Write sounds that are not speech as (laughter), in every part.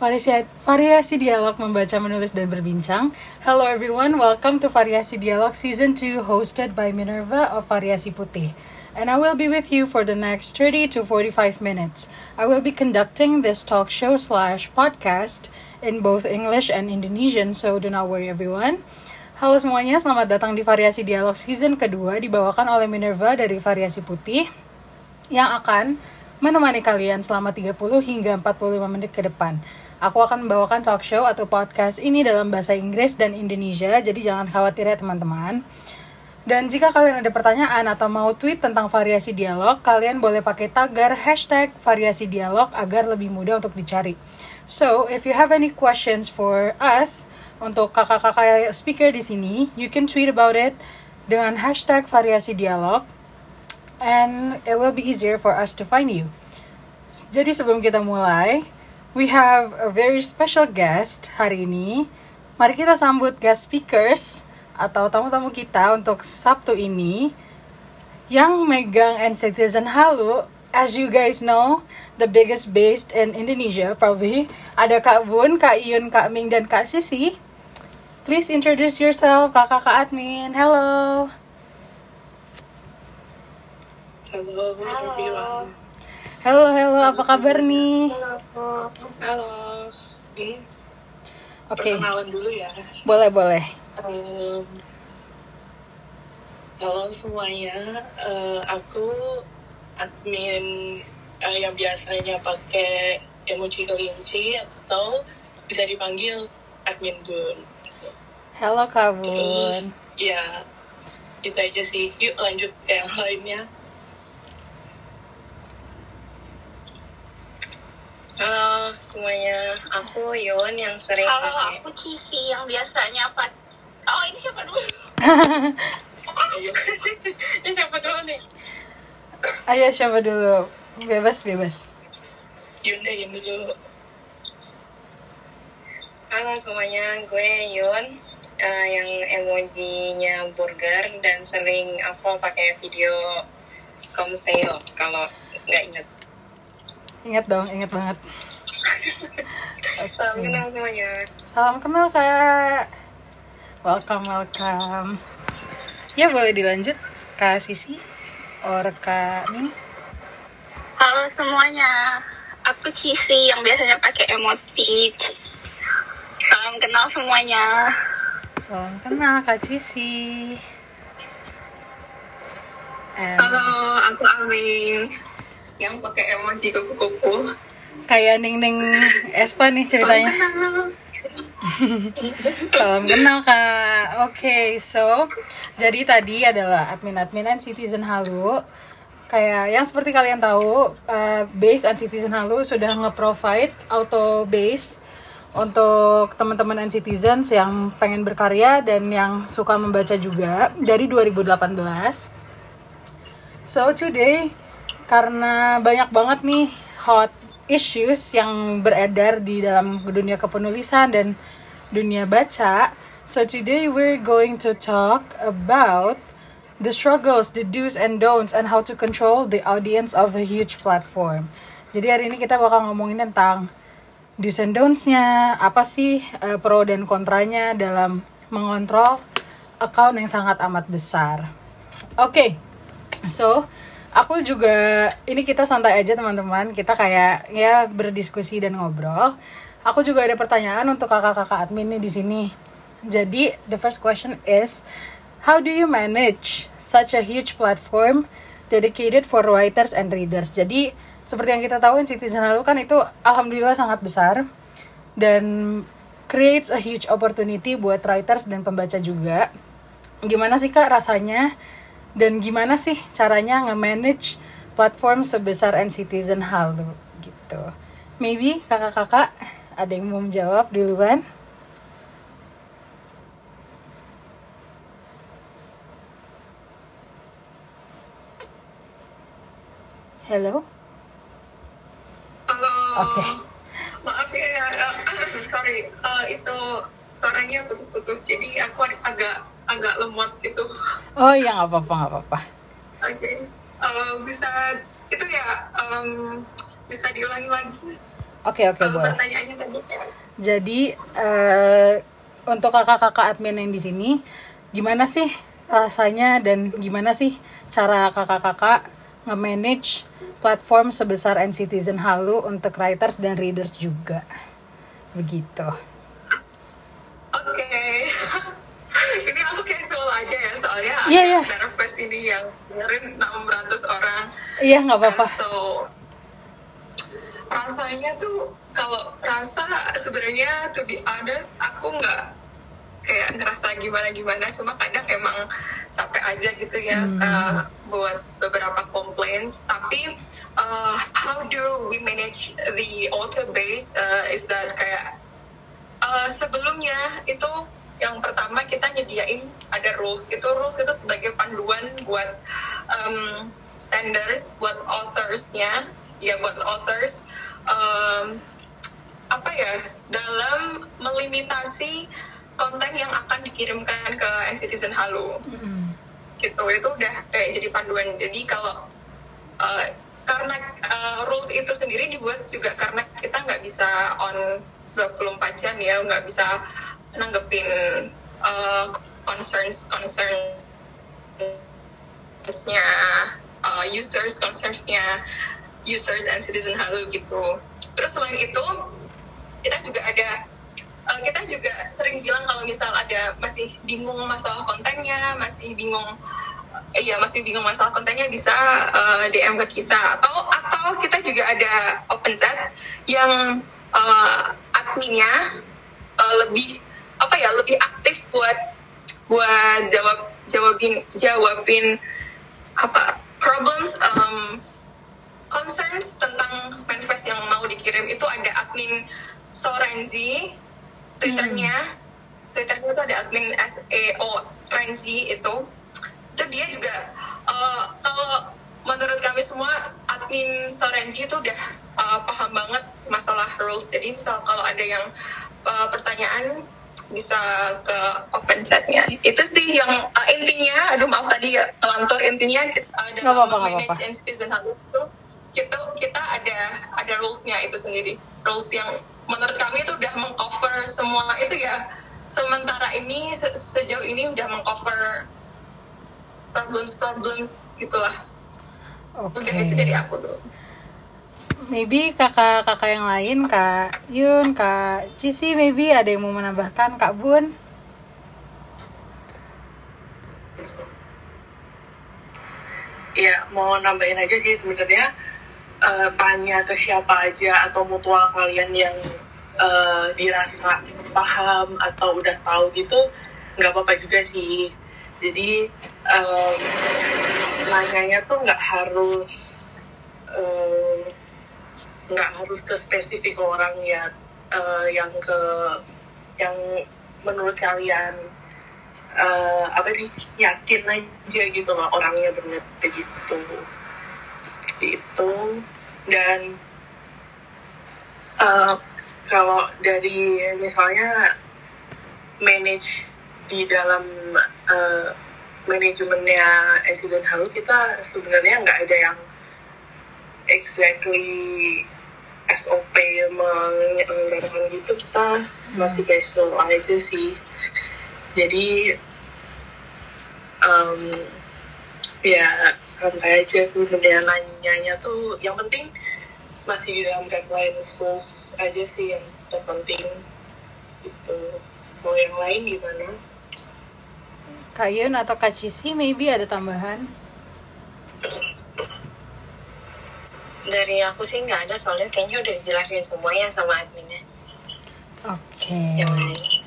Variasi, variasi dialog membaca, menulis, dan berbincang. Hello everyone, welcome to Variasi Dialog Season 2 hosted by Minerva of Variasi Putih. And I will be with you for the next 30 to 45 minutes. I will be conducting this talk show slash podcast in both English and Indonesian, so do not worry everyone. Halo semuanya, selamat datang di Variasi Dialog Season kedua dibawakan oleh Minerva dari Variasi Putih yang akan menemani kalian selama 30 hingga 45 menit ke depan. Aku akan membawakan talk show atau podcast ini dalam bahasa Inggris dan Indonesia, jadi jangan khawatir ya teman-teman. Dan jika kalian ada pertanyaan atau mau tweet tentang variasi dialog, kalian boleh pakai tagar hashtag variasi dialog agar lebih mudah untuk dicari. So, if you have any questions for us, untuk kakak-kakak speaker di sini, you can tweet about it dengan hashtag variasi dialog and it will be easier for us to find you. Jadi sebelum kita mulai, we have a very special guest hari ini. Mari kita sambut guest speakers atau tamu-tamu kita untuk Sabtu ini yang megang NCitizen Halu. As you guys know, the biggest based in Indonesia probably. Ada Kak Bun, Kak Iyun, Kak Ming, dan Kak Sisi. Please introduce yourself, kakak-kakak admin. Hello. Halo, Halo. Halo, halo, apa kabar nih? Halo. Oke, perkenalan dulu ya. boleh, boleh. Em, halo semuanya, Eh, aku admin eh, yang biasanya pakai emoji kelinci atau bisa dipanggil admin Bun. Halo Kak Terus, ya itu aja sih. Yuk lanjut ke yang lainnya. Halo semuanya, aku Yon yang sering Halo, pakai aku Cici yang biasanya apa? Oh, ini siapa dulu? Ayo. (laughs) Ini siapa dulu nih? Ayo siapa dulu? Bebas, bebas. Yunda, Yun dulu. Halo semuanya, gue Yon eh, yang emojinya burger dan sering upload pakai video Comstale kalau nggak ingat. Ingat dong, ingat banget. Salam Oke. kenal semuanya. Salam kenal Kak. Welcome, welcome. Ya boleh dilanjut Kak Sisi or Kak Min. Halo semuanya, aku Cici yang biasanya pakai emoti. Salam kenal semuanya. Salam kenal Kak Sisi. And Halo, aku Amin yang pakai emoji kupu-kupu. kayak Ning Ning Espa nih ceritanya. (laughs) Salam kenal kak. Oke, so jadi tadi adalah admin-admin and Citizen Halu. Kayak yang seperti kalian tahu, uh, Base and Citizen Halu sudah nge-provide auto base untuk teman-teman and citizens yang pengen berkarya dan yang suka membaca juga dari 2018. So today karena banyak banget nih hot issues yang beredar di dalam dunia kepenulisan dan dunia baca. So today we're going to talk about the struggles, the do's and don'ts, and how to control the audience of a huge platform. Jadi hari ini kita bakal ngomongin tentang do's and don'ts-nya, apa sih eh, pro dan kontranya dalam mengontrol account yang sangat amat besar. Oke, so aku juga ini kita santai aja teman-teman. Kita kayak ya berdiskusi dan ngobrol. Aku juga ada pertanyaan untuk kakak-kakak admin nih di sini. Jadi the first question is how do you manage such a huge platform dedicated for writers and readers? Jadi seperti yang kita tahu Citizen Lalu kan itu alhamdulillah sangat besar dan creates a huge opportunity buat writers dan pembaca juga. Gimana sih kak rasanya dan gimana sih caranya nge-manage platform sebesar NCitizen Halo gitu. Maybe kakak-kakak ada yang mau menjawab duluan? Hello? Halo. Oke. Maaf ya, eh, (clears throat) sorry, eh, itu suaranya putus-putus, jadi aku agak agak lemot gitu. Oh iya nggak apa-apa nggak apa-apa. Oke, Eh, bisa itu ya em, bisa diulangi lagi Oke oke Eh, boleh. pertanyaannya tadi. Jadi eh, untuk kakak-kakak admin yang di sini, gimana sih rasanya dan gimana sih cara kakak-kakak nge-manage platform sebesar N-Citizen Halu untuk writers dan readers juga? Begitu. Oke. (laughs) (laughs) ini aku casual aja ya soalnya Iya, iya. ada First ini yang dengerin 600 orang. Iya nggak apa-apa. So, rasanya tuh kalau rasa sebenarnya to be honest aku nggak kayak ngerasa gimana gimana cuma kadang emang capek aja gitu ya Hmm. uh, buat beberapa complaints tapi uh, how do we manage the author base uh, is that kayak uh, sebelumnya itu yang pertama kita nyediain ada rules. Itu rules itu sebagai panduan buat um, senders buat authorsnya. Ya buat authors. Um, apa ya? Dalam melimitasi konten yang akan dikirimkan ke N-Citizen Halo Mm-mm. gitu. Itu udah kayak jadi panduan. Jadi kalau uh, karena uh, rules itu sendiri dibuat juga karena kita nggak bisa on 24 jam ya. Nggak bisa nanggepin uh, concerns concernsnya uh, users concernsnya users and citizen halo gitu. Terus selain itu kita juga ada uh, kita juga sering bilang kalau misal ada masih bingung masalah kontennya masih bingung Iya masih bingung masalah kontennya bisa uh, DM ke kita. Atau atau kita juga ada open chat yang uh, adminnya uh, lebih apa ya lebih aktif buat buat jawab jawabin jawabin apa problems um, concerns tentang manifest yang mau dikirim. Itu ada admin Sorenzi twitternya. Twitternya itu ada admin SEO Renzi itu. Itu dia juga uh, kalau menurut kami semua admin Sorenji itu udah uh, paham banget masalah rules. Jadi misal kalau ada yang uh, pertanyaan bisa ke open chatnya. Itu sih yang uh, intinya aduh maaf tadi ya lantur intinya uh, Nggak apa-apa, nggak manage apa-apa. and citizen hub itu kita kita ada ada rulesnya itu sendiri. Rules yang menurut kami itu udah mengcover semua itu ya. Sementara ini se- sejauh ini udah mengcover problems problems gitulah. Oke. udah itu dari aku dulu Maybe kakak-kakak yang lain, Kak Yun, Kak Cici, maybe ada yang mau menambahkan, Kak Bun? Ya, mau nambahin aja sih sebenarnya eh, tanya ke siapa aja atau mutual kalian yang eh, dirasa paham atau udah tahu gitu nggak apa-apa juga sih. Jadi em, nanyanya tuh nggak harus em, nggak harus ke spesifik orang ya eh, yang ke yang menurut kalian eh, apa nih yakin aja gitu loh orangnya bener begitu. Seperti itu. Dan eh, kalau dari misalnya manage di dalam eh, manajemennya Accident Halo kita sebenarnya nggak ada yang exactly SOP menyelenggarakan gitu kita masih casual aja sih. Jadi um, ya santai aja sebenarnya nanyanya tuh. Yang penting masih di dalam guideline schools aja sih yang terpenting. Itu mau yang lain gimana? Kak Yun atau Kak Cici, maybe ada tambahan? Dari aku sih nggak ada soalnya kayaknya udah dijelasin semuanya sama adminnya Oke. lain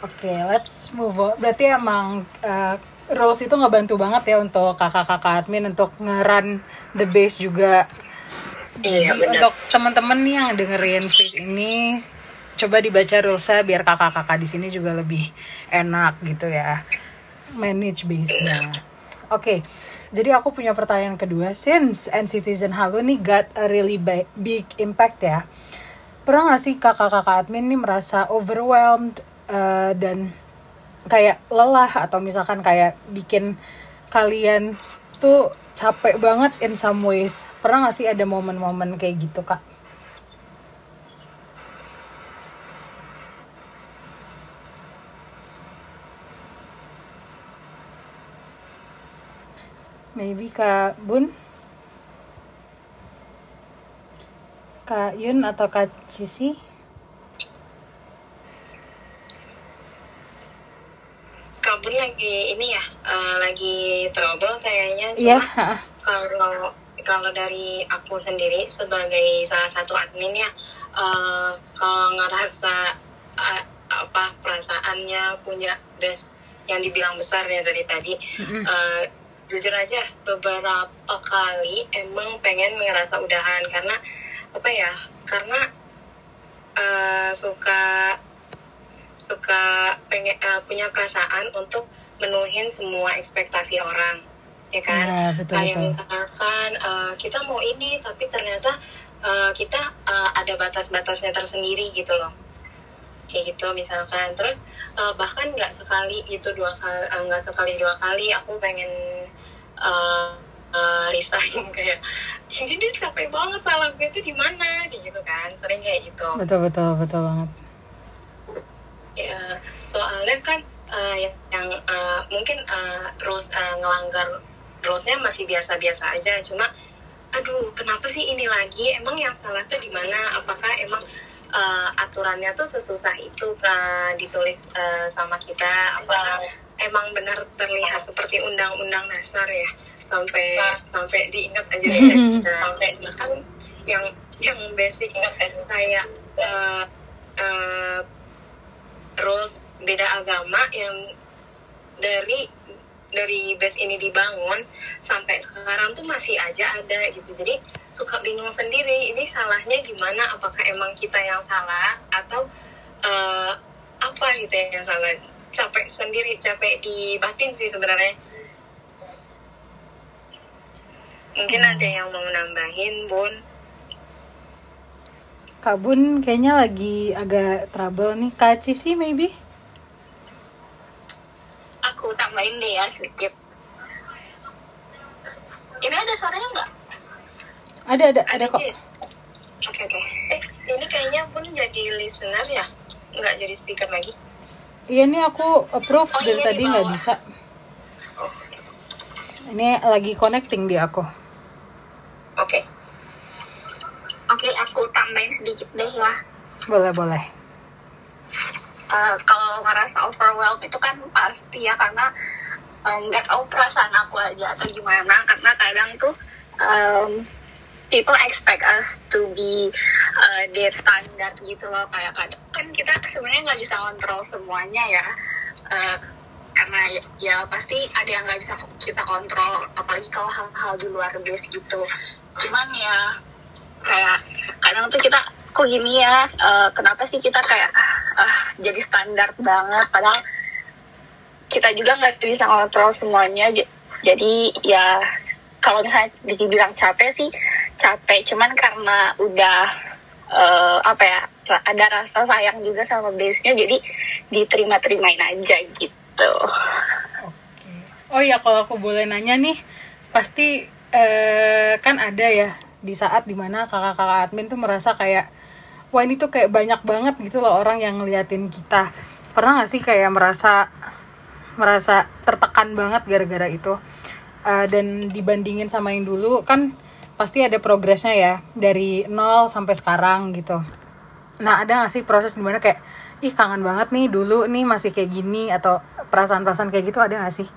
Oke, let's move on. Berarti emang uh, rules itu ngebantu banget ya untuk kakak-kakak admin untuk ngeran the base juga. iya Jadi benar untuk teman-teman nih yang dengerin space ini, coba dibaca rulesnya biar kakak-kakak di sini juga lebih enak gitu ya manage base-nya. Oke, jadi aku punya pertanyaan kedua. Since N-Citizen Halo nih got a really bi- big impact ya, pernah gak sih kakak-kakak admin nih merasa overwhelmed eh, dan kayak lelah atau misalkan kayak bikin kalian tuh capek banget in some ways. Pernah gak sih ada momen-momen kayak gitu kak? Maybe Kak Bun Kak Yun atau Kak Cisi kabun lagi ini ya eh, lagi trouble kayaknya iya cuma ha-ha. kalau kalau dari aku sendiri sebagai salah satu admin ya eh, kalau ngerasa eh, apa perasaannya punya des yang dibilang besar ya dari tadi Mm-mm. eh, jujur aja beberapa kali emang pengen ngerasa udahan karena apa ya karena eh, suka suka pengen eh, punya perasaan untuk menuhin semua ekspektasi orang ya kan? Iya, betul, kayak betul. misalkan eh, kita mau ini tapi ternyata eh, kita eh, ada batas-batasnya tersendiri gitu loh. Kayak gitu misalkan. Terus eh, bahkan nggak sekali gitu dua kali nggak sekali dua kali aku pengen eh, eh, resign. (laughs) Kayak ini dia capek banget salah gue itu di mana? Gitu kan sering kayak gitu. Betul betul betul banget. Ya soalnya kan eh, yang, yang, eh, mungkin eh, rules eh, ngelanggar rulesnya masih biasa-biasa aja. Cuma aduh kenapa sih ini lagi? Emang yang salah tuh di mana? Apakah emang eh, aturannya tuh sesusah itu kan ditulis eh, sama kita. Apa emang benar terlihat seperti undang-undang dasar ya? Sampai sampai diingat aja deh sampai bahkan yang yang basic kayak eh, eh, rules beda agama yang dari dari base ini dibangun sampai sekarang tuh masih aja ada gitu. Jadi suka bingung sendiri ini salahnya di mana apakah emang kita yang salah? Atau eh, apa gitu yang salah? Capek sendiri capek di batin sih sebenarnya. Mungkin ada yang mau nambahin bun? Kak Bun kayaknya lagi agak trouble nih. Kak Cisi maybe Aku tambahin deh ya sedikit. Ini ada suaranya nggak? ada ada ada kok? Oke oke. Eh ini kayaknya pun jadi listener ya, nggak jadi speaker lagi. iya nih aku approve Oh, dari iya, tadi di nggak bisa Oh, ini lagi connecting di aku Oke. Oke, aku tambahin sedikit deh ya. boleh boleh Eh, kalau ngerasa overwhelmed itu kan pasti ya karena em, nggak tahu perasaan aku aja atau gimana. Karena kadang tuh em, people expect us to be uh, their standard gitu loh. Kayak kadang kan kita sebenarnya nggak bisa kontrol semuanya ya. Eh, karena ya, ya pasti ada yang nggak bisa kita kontrol apalagi kalau hal-hal di luar base gitu. Cuman ya kayak kadang tuh kita kok gini ya eh, kenapa sih kita kayak ah jadi standar banget? Padahal kita juga nggak bisa kontrol semuanya. Jadi ya kalau misalnya dibilang capek sih capek. Cuman karena udah eh, apa ya ada rasa sayang juga sama base-nya jadi diterima-terimain aja gitu. Oke. Oh ya kalau aku boleh nanya nih, pasti eh, kan ada ya di saat di mana kakak-kakak admin tuh merasa kayak wah ini tuh kayak banyak banget gitu loh orang yang ngeliatin kita. Pernah gak sih kayak merasa merasa tertekan banget gara-gara itu? Eh, dan dibandingin sama yang dulu kan pasti ada progresnya ya dari nol sampai sekarang gitu. Nah ada gak sih proses di mana kayak ih kangen banget nih dulu nih masih kayak gini atau perasaan-perasaan kayak gitu ada gak sih?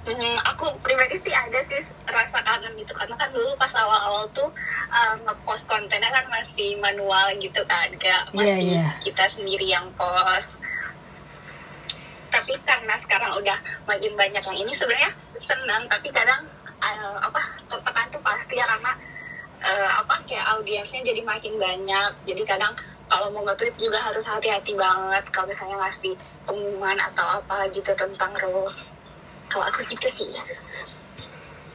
Hmm, aku pribadi sih ada sih rasa kangen gitu. Karena kan dulu pas awal-awal tuh uh, ngepost kontennya kan masih manual gitu kan. Kayak Iya, masih iya. kita sendiri yang post. Tapi karena sekarang udah makin banyak yang ini sebenarnya senang. Tapi kadang uh, apa tertekan tuh pasti ya karena uh, apa kayak audiensnya jadi makin banyak. Jadi kadang kalau mau nge-tweet juga harus hati-hati banget kalau misalnya ngasih pengumuman atau apa gitu tentang rules kalau aku gitu sih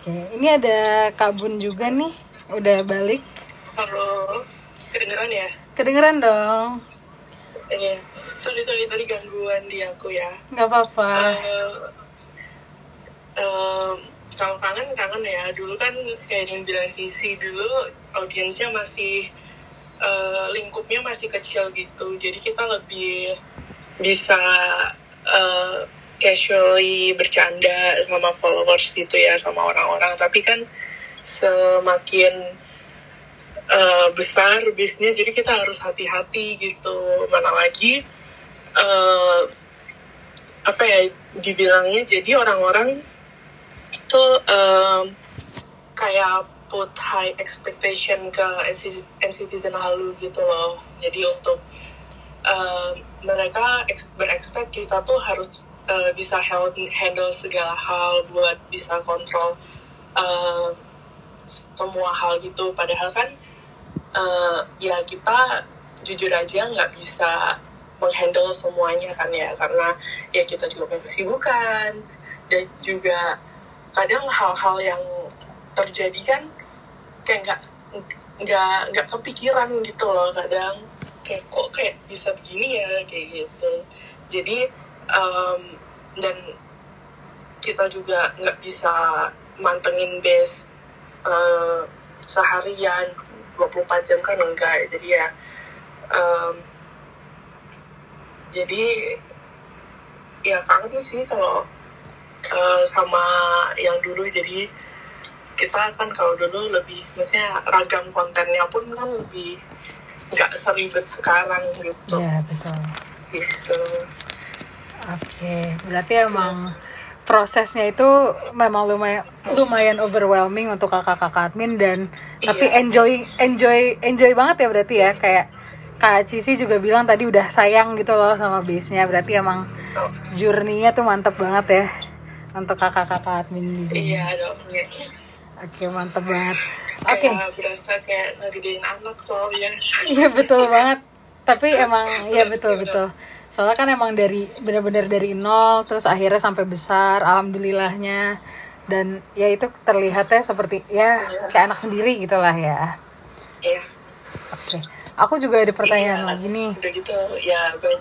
Oke, ini ada Kabun juga nih, udah balik. Halo, kedengeran ya? Kedengeran dong, Iya. Sorry sorry tadi gangguan di aku ya. nggak apa-apa. Eh, em, kalau kangen kangen ya. Dulu kan kayak yang bilang Sisi dulu audiensnya masih eh, lingkupnya masih kecil gitu. Jadi kita lebih bisa eh, casually bercanda sama followers gitu ya sama orang-orang. Tapi kan semakin uh, besar bisnya jadi kita harus hati-hati gitu. Mana lagi uh, apa ya dibilangnya jadi orang-orang itu uh, kayak put high expectation ke NCTzen halu gitu loh. Jadi untuk uh, mereka berekspekt kita tuh harus uh, bisa handle segala hal buat bisa kontrol uh, semua hal gitu. Padahal kan uh, ya kita jujur aja nggak bisa menghandle semuanya kan ya. Karena ya kita juga punya kesibukan. Dan juga kadang hal-hal yang terjadi kan kayak nggak nggak nggak kepikiran gitu loh. Kadang kayak kok kayak bisa begini ya? Kayak gitu. Jadi um, dan kita juga nggak bisa mantengin base uh, seharian 24 jam kan enggak. Jadi ya um, jadi ya kangen sih kalau uh, sama yang dulu. Jadi kita kan kalau dulu lebih maksudnya ragam kontennya pun kan lebih nggak seribet sekarang gitu. Ya betul. Gitu oke okay. berarti emang prosesnya itu memang lumayan lumayan overwhelming untuk kakak-kakak admin dan iya. tapi enjoy enjoy enjoy banget ya berarti ya kayak Kak Cici juga bilang tadi udah sayang gitu loh sama base-nya berarti emang journey-nya tuh mantep banget ya untuk kakak-kakak admin di sini. Iya dong. Oke mantep banget. Oke. Okay. berasa kayak ngegedein anak soalnya. Iya betul banget. Tapi (laughs) emang ya betul betul. Soalnya kan emang dari benar-benar dari nol terus akhirnya sampai besar, alhamdulillahnya dan ya itu terlihatnya seperti ya kayak anak sendiri gitulah ya. Iya. Oke. Okay. Aku juga ada pertanyaan iya, lagi nih. Udah gitu ya ben.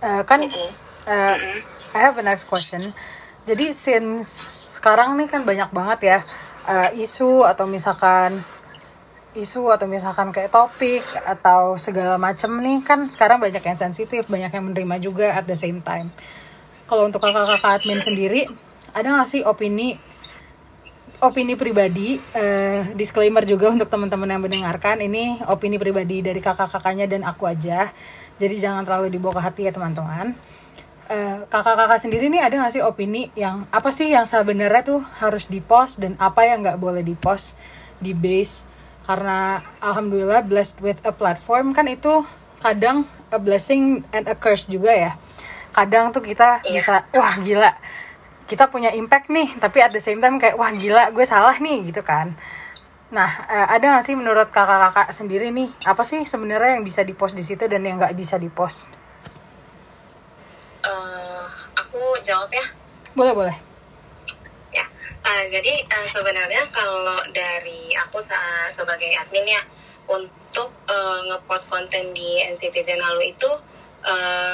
Uh, kan mm -hmm. uh, -hmm. I have a next question jadi since sekarang nih kan banyak banget ya uh, isu atau misalkan isu atau misalkan kayak topik atau segala macam nih kan sekarang banyak yang sensitif banyak yang menerima juga at the same time. Kalau untuk kakak-kakak admin sendiri ada nggak sih opini opini pribadi uh, disclaimer juga untuk teman-teman yang mendengarkan ini opini pribadi dari kakak-kakaknya dan aku aja. Jadi jangan terlalu dibawa ke hati ya teman-teman. Eh, kakak-kakak sendiri nih ada gak sih opini yang apa sih yang sebenarnya tuh harus di post dan apa yang nggak boleh di post di base karena alhamdulillah blessed with a platform kan itu kadang a blessing and a curse juga ya. Kadang tuh kita yeah. bisa wah gila. Kita punya impact nih tapi at the same time kayak wah gila gue salah nih gitu kan. Nah uh, ada gak sih menurut kakak-kakak sendiri nih apa sih sebenarnya yang bisa dipost di situ dan yang nggak bisa dipost? Uh, aku jawab ya. Boleh boleh uh, jadi uh, sebenarnya kalau dari aku sebagai admin ya untuk uh, ngepost konten di NCTzen Halo itu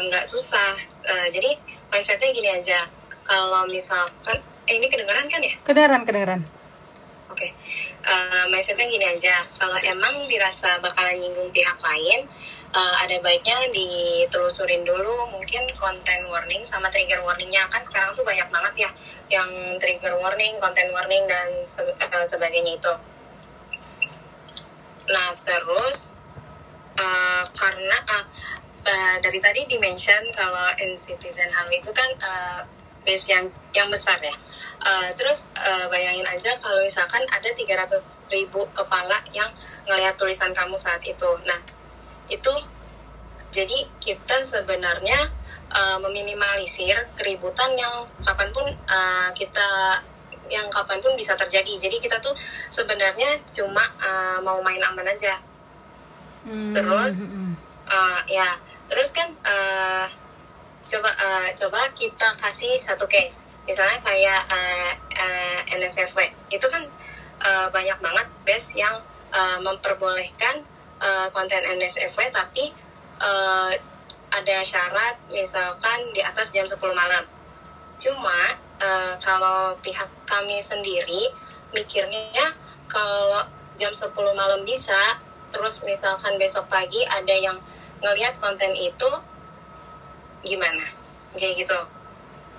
nggak uh, susah. Uh, jadi mindsetnya gini aja. Kalau misalkan eh ini kedengaran kan ya? Kedengaran kedengaran oke. Okay. uh, mindsetnya gini aja. Kalau emang dirasa bakalan nyinggung pihak lain uh, ada baiknya ditelusurin dulu mungkin konten warning sama trigger warningnya kan sekarang tuh banyak banget ya yang trigger warning, konten warning dan se uh, sebagainya itu. Nah terus uh, karena uh, uh, dari tadi dimention kalau in citizen hal itu kan uh, base yang yang besar ya. Uh, terus uh, bayangin aja kalau misalkan ada 300 ribu kepala yang ngelihat tulisan kamu saat itu. Nah itu jadi kita sebenarnya uh, meminimalisir keributan yang kapan pun uh, kita yang kapan pun bisa terjadi. Jadi kita tuh sebenarnya cuma uh, mau main aman aja. Hmm. terus uh, ya terus kan uh, coba uh, coba kita kasih satu case. Misalnya kayak uh, uh, NSFW itu kan uh, banyak banget base yang uh, memperbolehkan uh, konten NSFW tapi uh, ada syarat misalkan di atas jam 10 malam. Cuma uh, kalau pihak kami sendiri mikirnya kalau jam 10 malam bisa, terus misalkan besok pagi ada yang ngelihat konten itu gimana? Kayak gitu.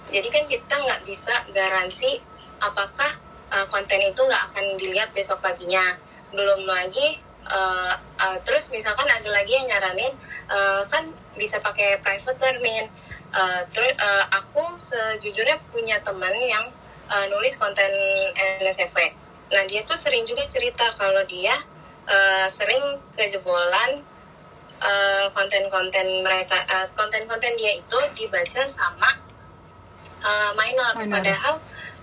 jadi kan kita nggak bisa garansi apakah uh, konten itu nggak akan dilihat besok paginya belum lagi uh, uh, terus misalkan ada lagi yang nyaranin uh, kan bisa pakai private termin uh, terus uh, aku sejujurnya punya teman yang uh, nulis konten NSFW nah dia tuh sering juga cerita kalau dia uh, sering kejebolan konten-konten uh, mereka konten-konten uh, dia itu dibaca sama uh, minor, minor. padahal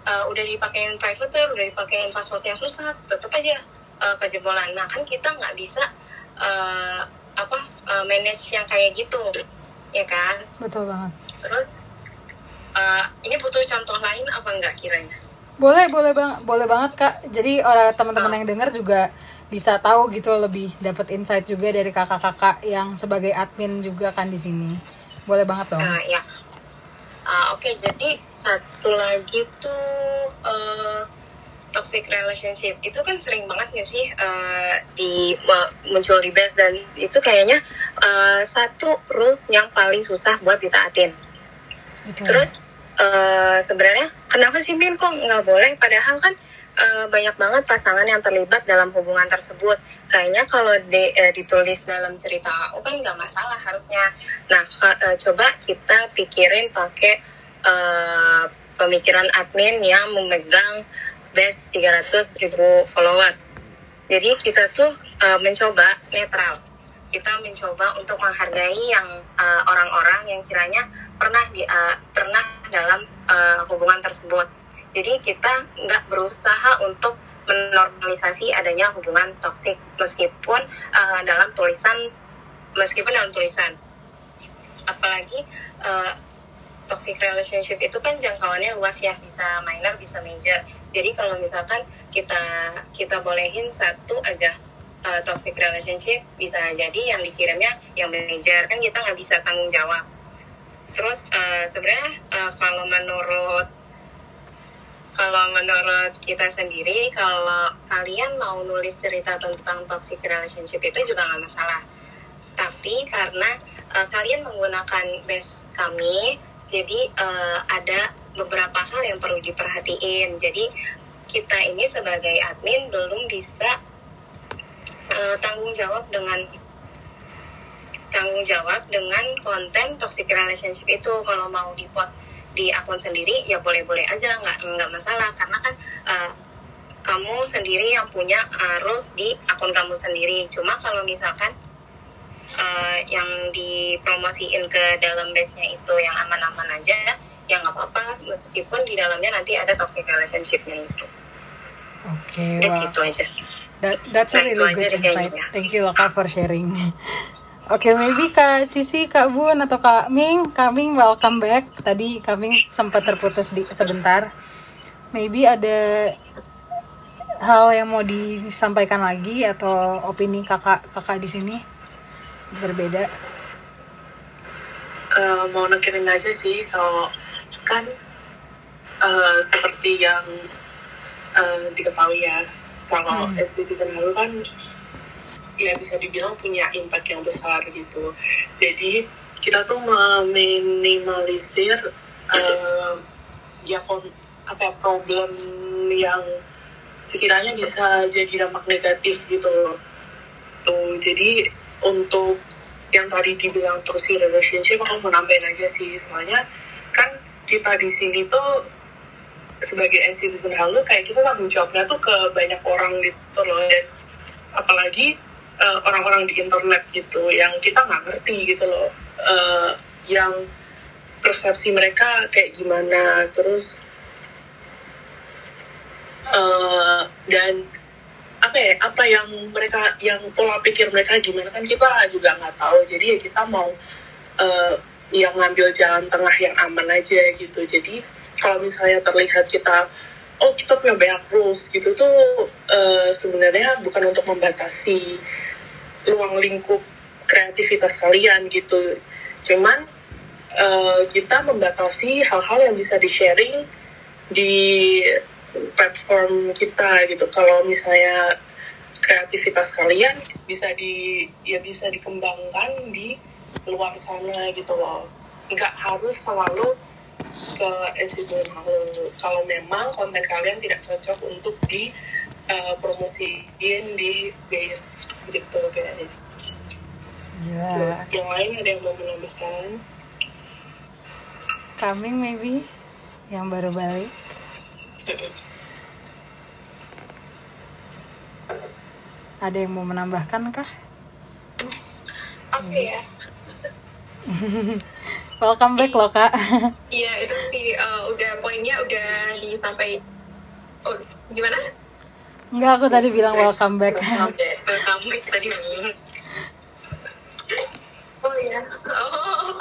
uh, udah dipakein private udah dipakein password yang susah tetap aja uh, kejebolan. Nah kan kita nggak bisa uh, apa uh, manage yang kayak gitu ya kan? Betul banget. Terus uh, ini butuh contoh lain apa enggak kiranya? Boleh boleh bang boleh banget kak. Jadi orang teman-teman oh. yang dengar juga bisa tahu gitu lebih dapat insight juga dari kakak-kakak yang sebagai admin juga kan di sini. Boleh banget dong. Uh, ya. Uh, oke okay, jadi satu lagi tuh uh, toxic relationship itu kan sering banget gak sih uh, di uh, muncul di best dan itu kayaknya uh, satu rules yang paling susah buat ditaatin. Okay. Terus uh, sebenarnya kenapa sih Min kok nggak boleh? Padahal kan uh, banyak banget pasangan yang terlibat dalam hubungan tersebut. Kayaknya kalau di, uh, ditulis dalam cerita aku kan nggak masalah harusnya. Nah uh, coba kita pikirin pakai uh, pemikiran admin yang memegang best 300 ribu followers. Jadi kita tuh uh, mencoba netral. Kita mencoba untuk menghargai yang uh, orang-orang yang kiranya pernah di uh, pernah dalam uh, hubungan tersebut. Jadi kita nggak berusaha untuk menormalisasi adanya hubungan toksik meskipun uh, dalam tulisan meskipun dalam tulisan apalagi uh, toxic relationship itu kan jangkauannya luas ya bisa minor bisa major. Jadi kalau misalkan kita kita bolehin satu aja uh, toxic relationship bisa jadi yang dikirimnya yang major. Kan kita nggak bisa tanggung jawab. Terus uh, sebenarnya uh, kalau menurut kalau menurut kita sendiri kalau kalian mau nulis cerita tentang toxic relationship itu juga nggak masalah. Tapi karena uh, kalian menggunakan base kami jadi uh, ada beberapa hal yang perlu diperhatiin. Jadi kita ini sebagai admin belum bisa uh, tanggung jawab dengan tanggung jawab dengan konten toxic relationship itu. Kalau mau di post di akun sendiri ya boleh-boleh aja nggak nggak masalah. Karena kan uh, kamu sendiri yang punya arus di akun kamu sendiri. Cuma kalau misalkan uh, yang dipromosiin ke dalam base-nya itu yang aman-aman aja ya nggak apa-apa meskipun di dalamnya nanti ada toxic relationship-nya itu. Oke. Okay, wow. itu aja. That, that's nah, a really good insight. Thank you Kak for sharing. (laughs) Oke, okay, maybe Kak Cici, Kak Bun, atau Kak Ming, Kak Ming welcome back. Tadi kami sempat terputus di sebentar. Maybe ada hal yang mau disampaikan lagi atau opini kakak kakak di sini? Berbeda? Uh, mau nekirin aja sih kalau kan uh, seperti yang uh, diketahui ya kalau hmm. citizen lalu kan ya bisa dibilang punya impact yang besar gitu. Jadi kita tuh meminimalisir uh, ya kon apa ya, problem yang sekiranya bisa jadi dampak negatif gitu tuh jadi untuk yang tadi dibilang terus relationship aku mau nambahin aja sih. Soalnya kan kita di sini tuh sebagai citizen halu kayak kita tanggung jawabnya tuh ke banyak orang gitu loh. Dan apalagi uh, orang-orang di internet gitu yang kita nggak ngerti gitu loh. Uh, yang persepsi mereka kayak gimana terus uh, dan apa ya apa yang mereka yang pola pikir mereka gimana kan kita juga nggak tahu. Jadi ya kita mau uh, yang ngambil jalan tengah yang aman aja gitu. Jadi kalau misalnya terlihat kita oh kita punya banyak rules gitu tuh uh, sebenarnya bukan untuk membatasi ruang lingkup kreativitas kalian gitu. Cuman uh, kita membatasi hal-hal yang bisa di sharing di platform kita gitu kalau misalnya kreativitas kalian bisa di ya bisa dikembangkan di luar sana gitu loh nggak harus selalu ke Halo kalau memang konten kalian tidak cocok untuk di uh, promosiin di base gitu guys. Gila. Yang lain ada yang mau menambahkan? Coming maybe yang baru balik. Ada yang mau menambahkan kah? Oke ya. (laughs) Welcome back loh kak. Iya itu sih uh, udah poinnya udah disampaikan. Oh gimana? Enggak, aku tadi bilang welcome back. Welcome back tadi Oh iya. Oh,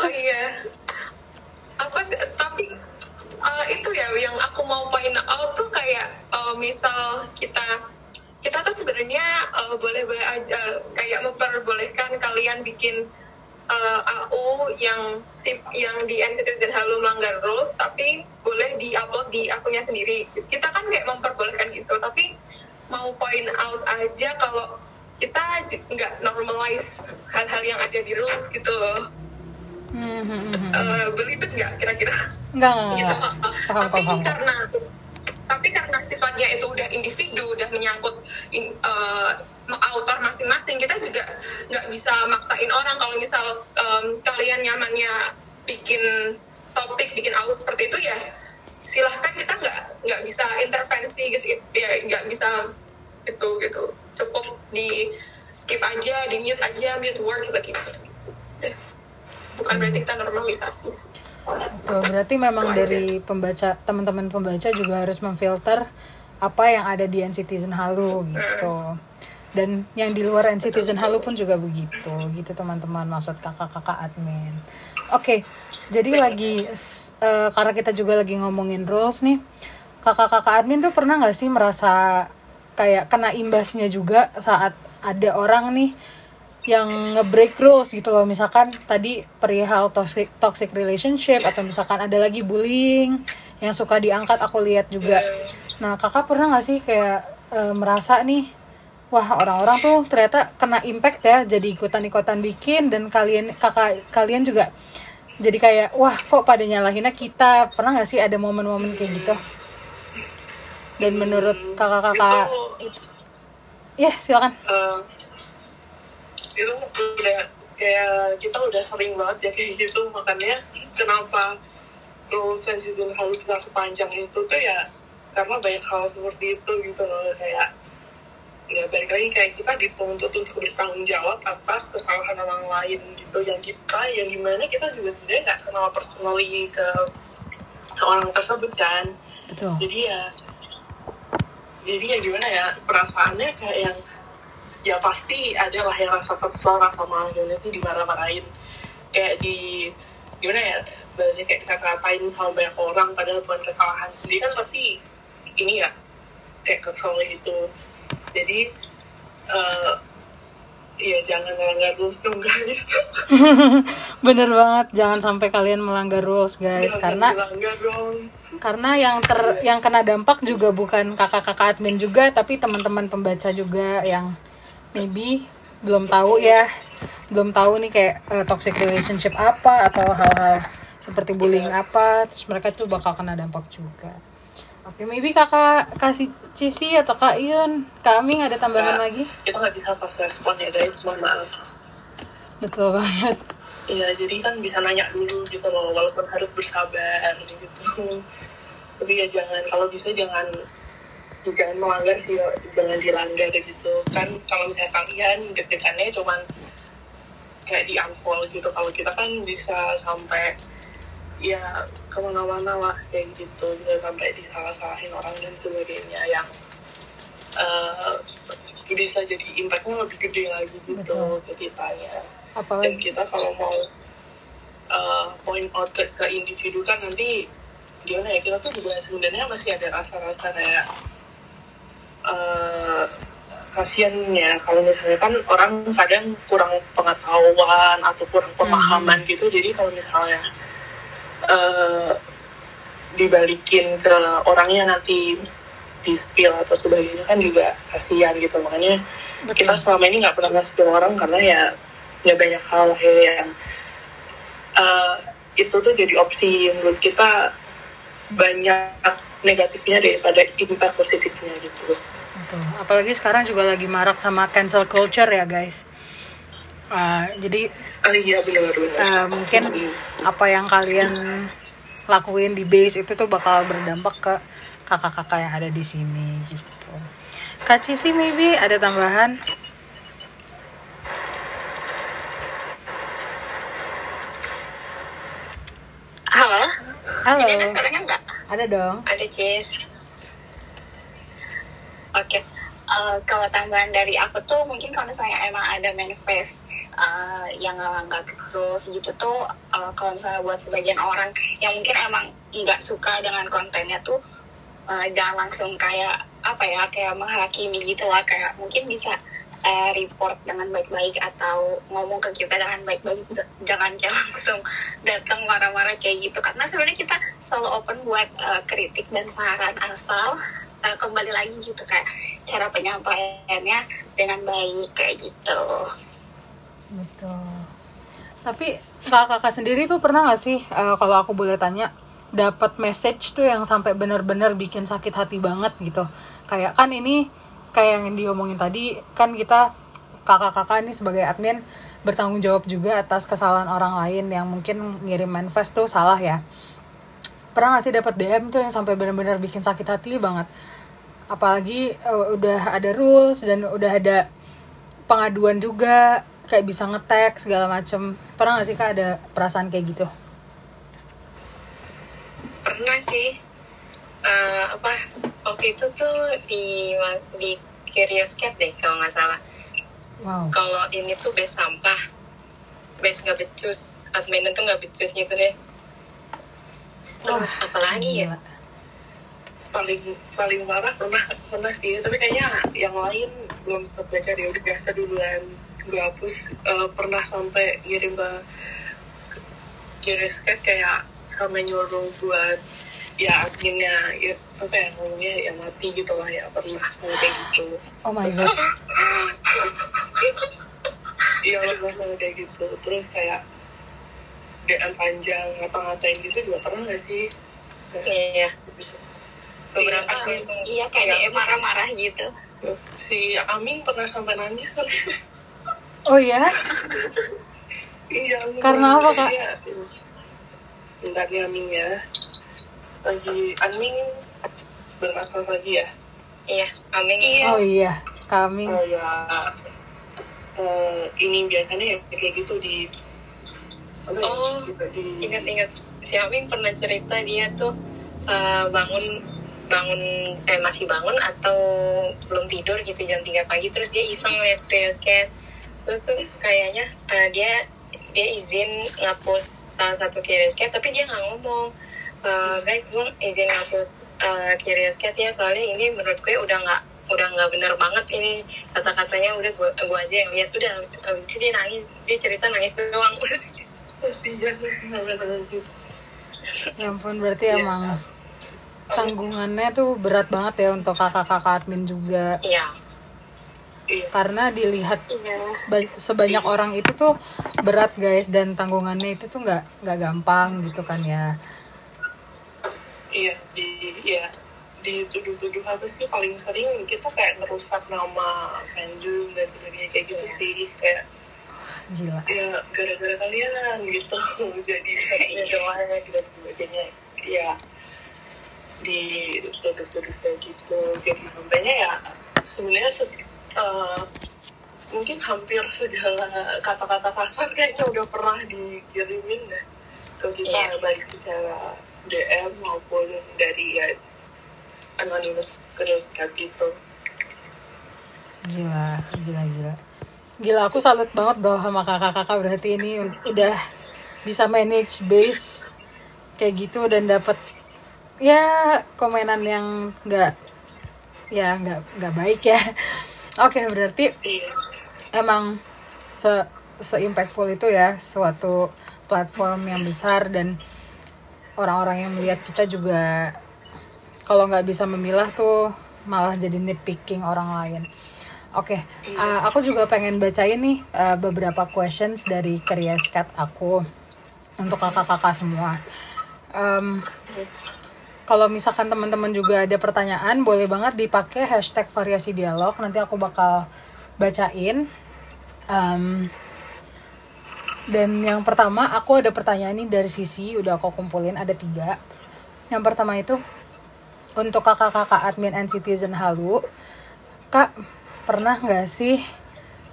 oh iya. Apa sih? Tapi uh, itu ya yang aku mau point out tuh kayak uh, misal kita kita tuh sebenarnya uh, boleh-boleh aja kayak memperbolehkan kalian bikin uh, AU yang yang di NCTzen Halo melanggar rules tapi boleh di-upload di akunnya sendiri. Kita kan kayak memperbolehkan gitu, tapi mau point out aja kalau kita nggak normalize hal-hal yang ada di rules gitu loh. Hmm, hmm. Uh, belibet nggak kira-kira? Enggak, enggak, gitu. enggak. Paham, tapi paham. karena tapi karena sifatnya itu udah individu, udah menyangkut in, uh, autor masing-masing, kita juga nggak bisa maksain orang. Kalau misal um, kalian nyamannya bikin topik, bikin aus seperti itu ya silahkan kita nggak nggak bisa intervensi gitu ya nggak bisa itu gitu. Cukup di skip aja di mute aja mute word gitu. Gitu bukan berarti kita normalisasi sih. Betul, berarti memang dari pembaca teman-teman pembaca juga harus memfilter apa yang ada di NCTzen Halo gitu. Dan yang di luar NCTzen Halo pun juga begitu, gitu teman-teman maksud kakak-kakak admin. Oke, jadi lagi eh, karena kita juga lagi ngomongin rules nih, kakak-kakak admin tuh pernah nggak sih merasa kayak kena imbasnya juga saat ada orang nih yang nge-break rules gitu loh. Misalkan tadi perihal toxic toxic relationship atau misalkan ada lagi bullying yang suka diangkat aku lihat juga. Nah kakak pernah nggak sih kayak eh, merasa nih wah orang-orang tuh ternyata kena impact ya jadi ikutan-ikutan bikin dan kalian kakak kalian juga jadi kayak wah kok pada nyalahinnya kita? Pernah nggak sih ada momen-momen kayak gitu? Dan menurut kakak-kakak ya silakan itu udah kayak kita udah sering banget ya kayak gitu. Makanya kenapa rules sensitif harus bisa sepanjang itu tuh ya karena banyak hal seperti itu gitu loh. Kayak ya balik lagi kayak kita dituntut untuk bertanggung jawab atas kesalahan orang lain gitu. Yang kita yang di mana kita juga sebenarnya nggak kenal personally ke, ke orang tersebut kan. Betul. Jadi ya jadi ya gimana ya perasaannya kayak yang ya pasti ada lah yang rasa kesel rasa malu gimana sih dimarah-marahin. Kayak di gimana ya bahasanya kayak kita katain sama banyak orang padahal bukan kesalahan sendiri kan pasti ini ya kayak kesel gitu. Jadi eh ya jangan melanggar rules dong guys. (laughs) Bener banget, jangan sampai kalian melanggar rules guys, jangan karena dong. karena yang ter yang kena dampak juga bukan kakak-kakak admin juga, tapi teman-teman pembaca juga yang maybe belum tahu ya, belum tahu nih kayak eh, toxic relationship apa atau hal-hal seperti bullying apa, terus mereka tuh bakal kena dampak juga. Oke, maybe kakak kasih Cici atau Kak Iun, kami ada tambahan Nggak- lagi? kita nggak bisa fast respon ya guys mohon maaf Betul banget. Iya, jadi kan bisa nanya dulu gitu loh, walaupun harus bersabar gitu. (laughs) Tapi ya jangan, kalau bisa jangan jangan melanggar sih, jangan dilanggar gitu. Kan kalau misalnya kalian deg-degannya cuman kayak di unfollow gitu. Kalau kita kan bisa sampai ya ke mana-mana lah kayak gitu, bisa sampai disalah-salahin orang dan sebagainya yang eh, bisa jadi impactnya lebih gede lagi gitu Betul. ke kitanya dan Apalagi kita kalau mau uh, point out ke, ke individu kan nanti gimana ya kita tuh juga sebenarnya masih ada rasa-rasa kayak uh, kasian ya kalau misalnya kan orang kadang kurang pengetahuan atau kurang pemahaman gitu. Jadi kalau misalnya uh, dibalikin ke orangnya nanti di spill atau sebagainya kan juga kasihan gitu. Makanya kita selama ini nggak pernah nge-spill orang karena ya ya banyak hal ya yang uh, itu tuh jadi opsi menurut kita banyak negatifnya daripada impact positifnya gitu Betul. Apalagi sekarang juga lagi marak sama cancel culture ya guys. Uh, jadi ah iya benar-benar uh, mungkin apa yang kalian lakuin di base itu tuh bakal berdampak ke kakak-kakak yang ada di sini gitu. Kak Cici maybe ada tambahan? Halo? Halo. Ini ada suaranya nggak? Ada dong. Ada Cis. Oke. Eh, kalau tambahan dari aku tuh mungkin kalau misalnya emang ada manifest eh, yang nggak terus gitu tuh eh, kalau misalnya buat sebagian orang yang mungkin emang nggak suka dengan kontennya tuh eh, jangan langsung kayak apa ya kayak menghakimi gitu lah kayak mungkin bisa eh, report dengan baik-baik atau ngomong ke kita dengan baik-baik jangan kayak langsung datang marah-marah kayak gitu karena sebenarnya kita selalu open buat eh, kritik dan saran asal eh, kembali lagi gitu kayak cara penyampaiannya dengan baik kayak gitu Betul. Tapi kakak-kakak sendiri tuh pernah gak sih eh, kalau aku boleh tanya dapat message tuh yang sampai benar-benar bikin sakit hati banget gitu. Kayak kan ini kayak yang diomongin tadi kan kita kakak-kakak ini sebagai admin bertanggung jawab juga atas kesalahan orang lain yang mungkin ngirim manifest tuh salah ya. Pernah gak sih dapat DM tuh yang sampai benar-benar bikin sakit hati banget? Apalagi eh, udah ada rules dan udah ada pengaduan juga kayak bisa ngetek segala macem pernah gak sih kak ada perasaan kayak gitu Pernah sih. Eh, apa waktu itu tuh di di Curious Cat deh kalau nggak salah. wow. Kalau ini tuh base sampah, base nggak becus, admin itu nggak becus gitu deh. Terus apa lagi ya? Paling paling parah pernah pernah sih. Tapi kayaknya yang lain belum sempat baca deh. Udah biasa duluan. Gue hapus. Eh, pernah sampai ngirim ke Kirisket kayak sampai nyuruh buat ya adminnya ya, apa ya ngomongnya ya mati gitu lah ya pernah sampai kayak gitu oh my god (laughs) iya pernah sampai kayak gitu terus kayak DM panjang ngata-ngatain gitu juga pernah gak sih Iya. Si Beberapa Amin- langsung iya kayak DM marah-marah gitu si Aming pernah sampai nangis kali oh ya Iya. (laughs) Karena apa, Kak? Iya. Bentar nih Aming ya. Lagi Aming bermasalah lagi ya. Iya, Amin. oh iya kami Oh ya. Eh, ini biasanya ya kayak gitu di. apa ya, Oh, Ingat-ingat si Amin pernah cerita dia tuh eh, bangun bangun eh masih bangun atau belum tidur gitu jam 3 pagi terus dia iseng lihat Cat terus tuh kayaknya eh, dia dia izin ngapus salah satu Cat tapi dia nggak ngomong "Eh, guys gue izin eh, Curious Cat ya soalnya ini menurut gue udah nggak udah nggak bener banget ini kata-katanya. Udah gue gue aja yang lihat. Udah abis itu dia nangis dia cerita nangis doang. (laughs) Ya ampun berarti Iya. emang tanggungannya tuh berat banget ya untuk kakak-kakak admin juga. Iya. Iya. karena dilihat iya. ba- sebanyak orang itu tuh berat guys. Dan tanggungannya itu tuh nggak nggak gampang gitu kan ya Iya di ya dituduh-tuduh apa sih paling sering kita kayak merusak nama fandom dan sebagainya kayak gitu Iya. sih kayak gila ya gara-gara kalian gitu (laughs) jadi (laughs) Iya. jelek dan sebagainya ya dituduh-tuduh kayak gitu jadi sampainya ya sebenarnya se- eh, mungkin hampir segala kata-kata kasar kayaknya udah pernah dikirimin deh ke kita Iya. baik secara DM maupun dari ya, anonymous kayak gitu. Gila gila gila. Gila aku salut banget dong sama kakak-kakak. Berarti ini udah bisa manage base kayak gitu dan dapat ya komenan yang nggak ya nggak nggak baik ya. (laughs) Oke berarti iya. emang se se impactful itu ya suatu platform yang besar dan orang-orang yang melihat kita juga kalau nggak bisa memilah tuh malah jadi nitpicking orang lain. Oke, uh, aku juga pengen bacain nih uh, beberapa questions dari Curious Cat aku. untuk kakak-kakak semua. Em, kalau misalkan teman-teman juga ada pertanyaan, boleh banget dipakai hashtag variasi dialog. Nanti aku bakal bacain. Em, dan yang pertama, aku ada pertanyaan ini dari sisi, udah aku kumpulin, ada tiga. Yang pertama itu, untuk kakak-kakak admin and citizen halu, kak pernah nggak sih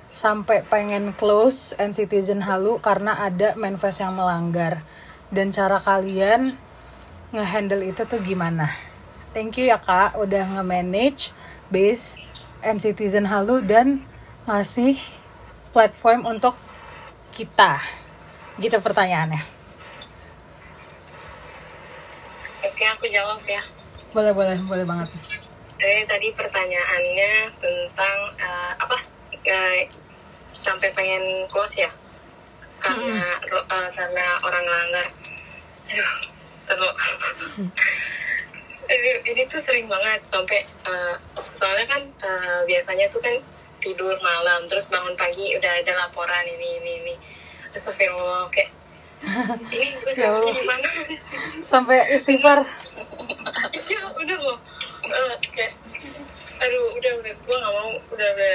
sampai pengen close and citizen halu karena ada manifest yang melanggar? Dan cara kalian ngehandle itu tuh gimana? Thank you ya kak, udah nge-manage base and citizen halu dan ngasih platform untuk kita. Gitu pertanyaannya. Oke, aku jawab ya. Boleh, boleh, boleh banget. Jadi tadi pertanyaannya tentang eh, apa? Eh, sampai pengen close ya? Karena ro- eh, karena orang langgar. Aduh, (laughs) ini, ini tuh sering banget sampai eh, soalnya kan eh, biasanya tuh kan tidur malam terus bangun pagi udah ada laporan ini ini ini. Astagfirullah kayak (laughs) ini gue Ya Allah. di mana Sampai istighfar. (laughs) ya udah loh Eh, kayak aduh udah udah gue nggak mau udah udah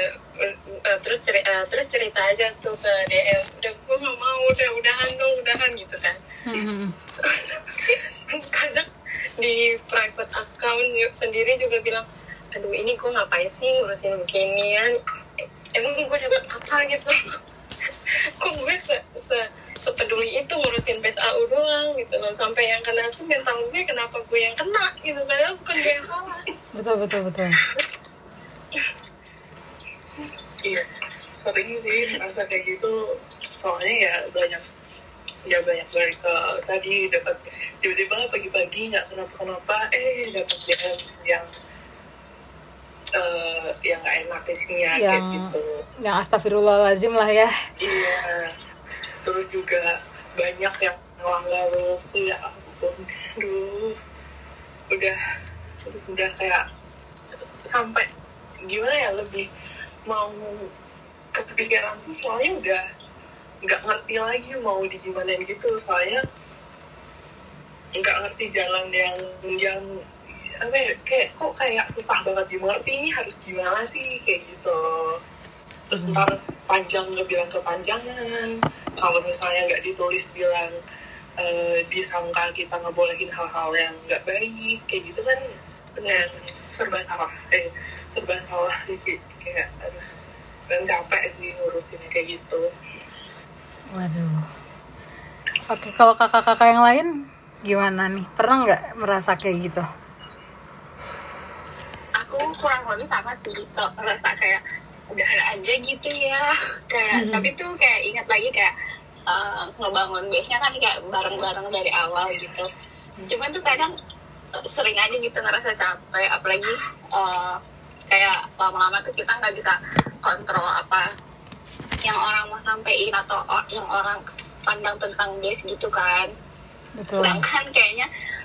eh, terus ceri- eh, terus cerita aja tuh ke DM udah gue nggak mau udah udahan dong udahan gitu kan. Hmm, (laughs) kadang di private account sendiri juga bilang aduh ini gue ngapain sih ngurusin beginian? Emang gue dapat apa gitu? (laughs) Kok gue se, se sepeduli itu ngurusin base AU doang gitu loh. Sampai yang kena tuh mental gue kenapa gue yang kena gitu? Padahal bukan gue yang salah. Betul, betul, betul. Iya, sering sih merasa kayak gitu. Soalnya ya banyak ya banyak dari ke tadi dapat tiba-tiba pagi-pagi nggak kenapa-kenapa eh dapat DM yang eh yang nggak enak isinya kayak Yang- gitu. Yang astagfirullahalazim lah ya. Iya. Terus juga banyak yang melanggar rules ya ampun. Aduh. Udah udah kayak sampai gimana ya lebih mau kepikiran tuh soalnya udah nggak ngerti lagi mau di gimana gitu soalnya nggak ngerti jalan yang yang apa ya, kayak kok kayak susah banget dimengerti ini harus gimana sih? Kayak gitu. Terus ntar panjang nggak bilang kepanjangan. Kalau misalnya nggak ditulis bilang eh, disangka kita ngebolehin hal-hal yang nggak baik kayak gitu kan dengan serba salah. Eh serba salah. (laughs) Kayak dan capek sih ngurusinnya kayak gitu. Waduh. Oke, kalau kakak-kakak yang lain gimana nih? Pernah nggak merasa kayak gitu? Aku kurang lebih sama sih gitu ngerasa kayak udah aja gitu ya. Kayak tapi tuh kayak ingat lagi kayak eh, ngebangun base nya kan kayak bareng-bareng dari awal gitu. Cuman tuh kadang eh, sering aja gitu ngerasa capek. Apalagi eh, kayak lama-lama tuh kita nggak bisa kontrol apa yang orang mau sampein atau yang orang pandang tentang base gitu kan. Betul. sedangkan kayaknya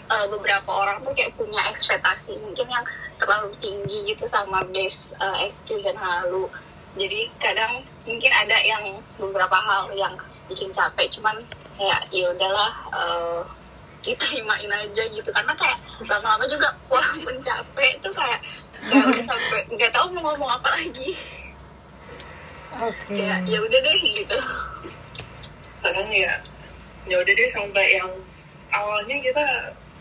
uh, beberapa orang tuh kayak punya ekspektasi mungkin yang terlalu tinggi gitu sama base uh, XQ dan halu. Jadi kadang mungkin ada yang beberapa hal yang bikin capek cuman kayak ya udahlah uh, diterimain aja gitu. Karena kayak lama-lama juga walaupun capek tuh kayak ya udah sampai nggak tahu mau ngomong apa lagi. Oke. ya ya udah deh gitu. Kadang ya ya udah deh sampai yang awalnya kita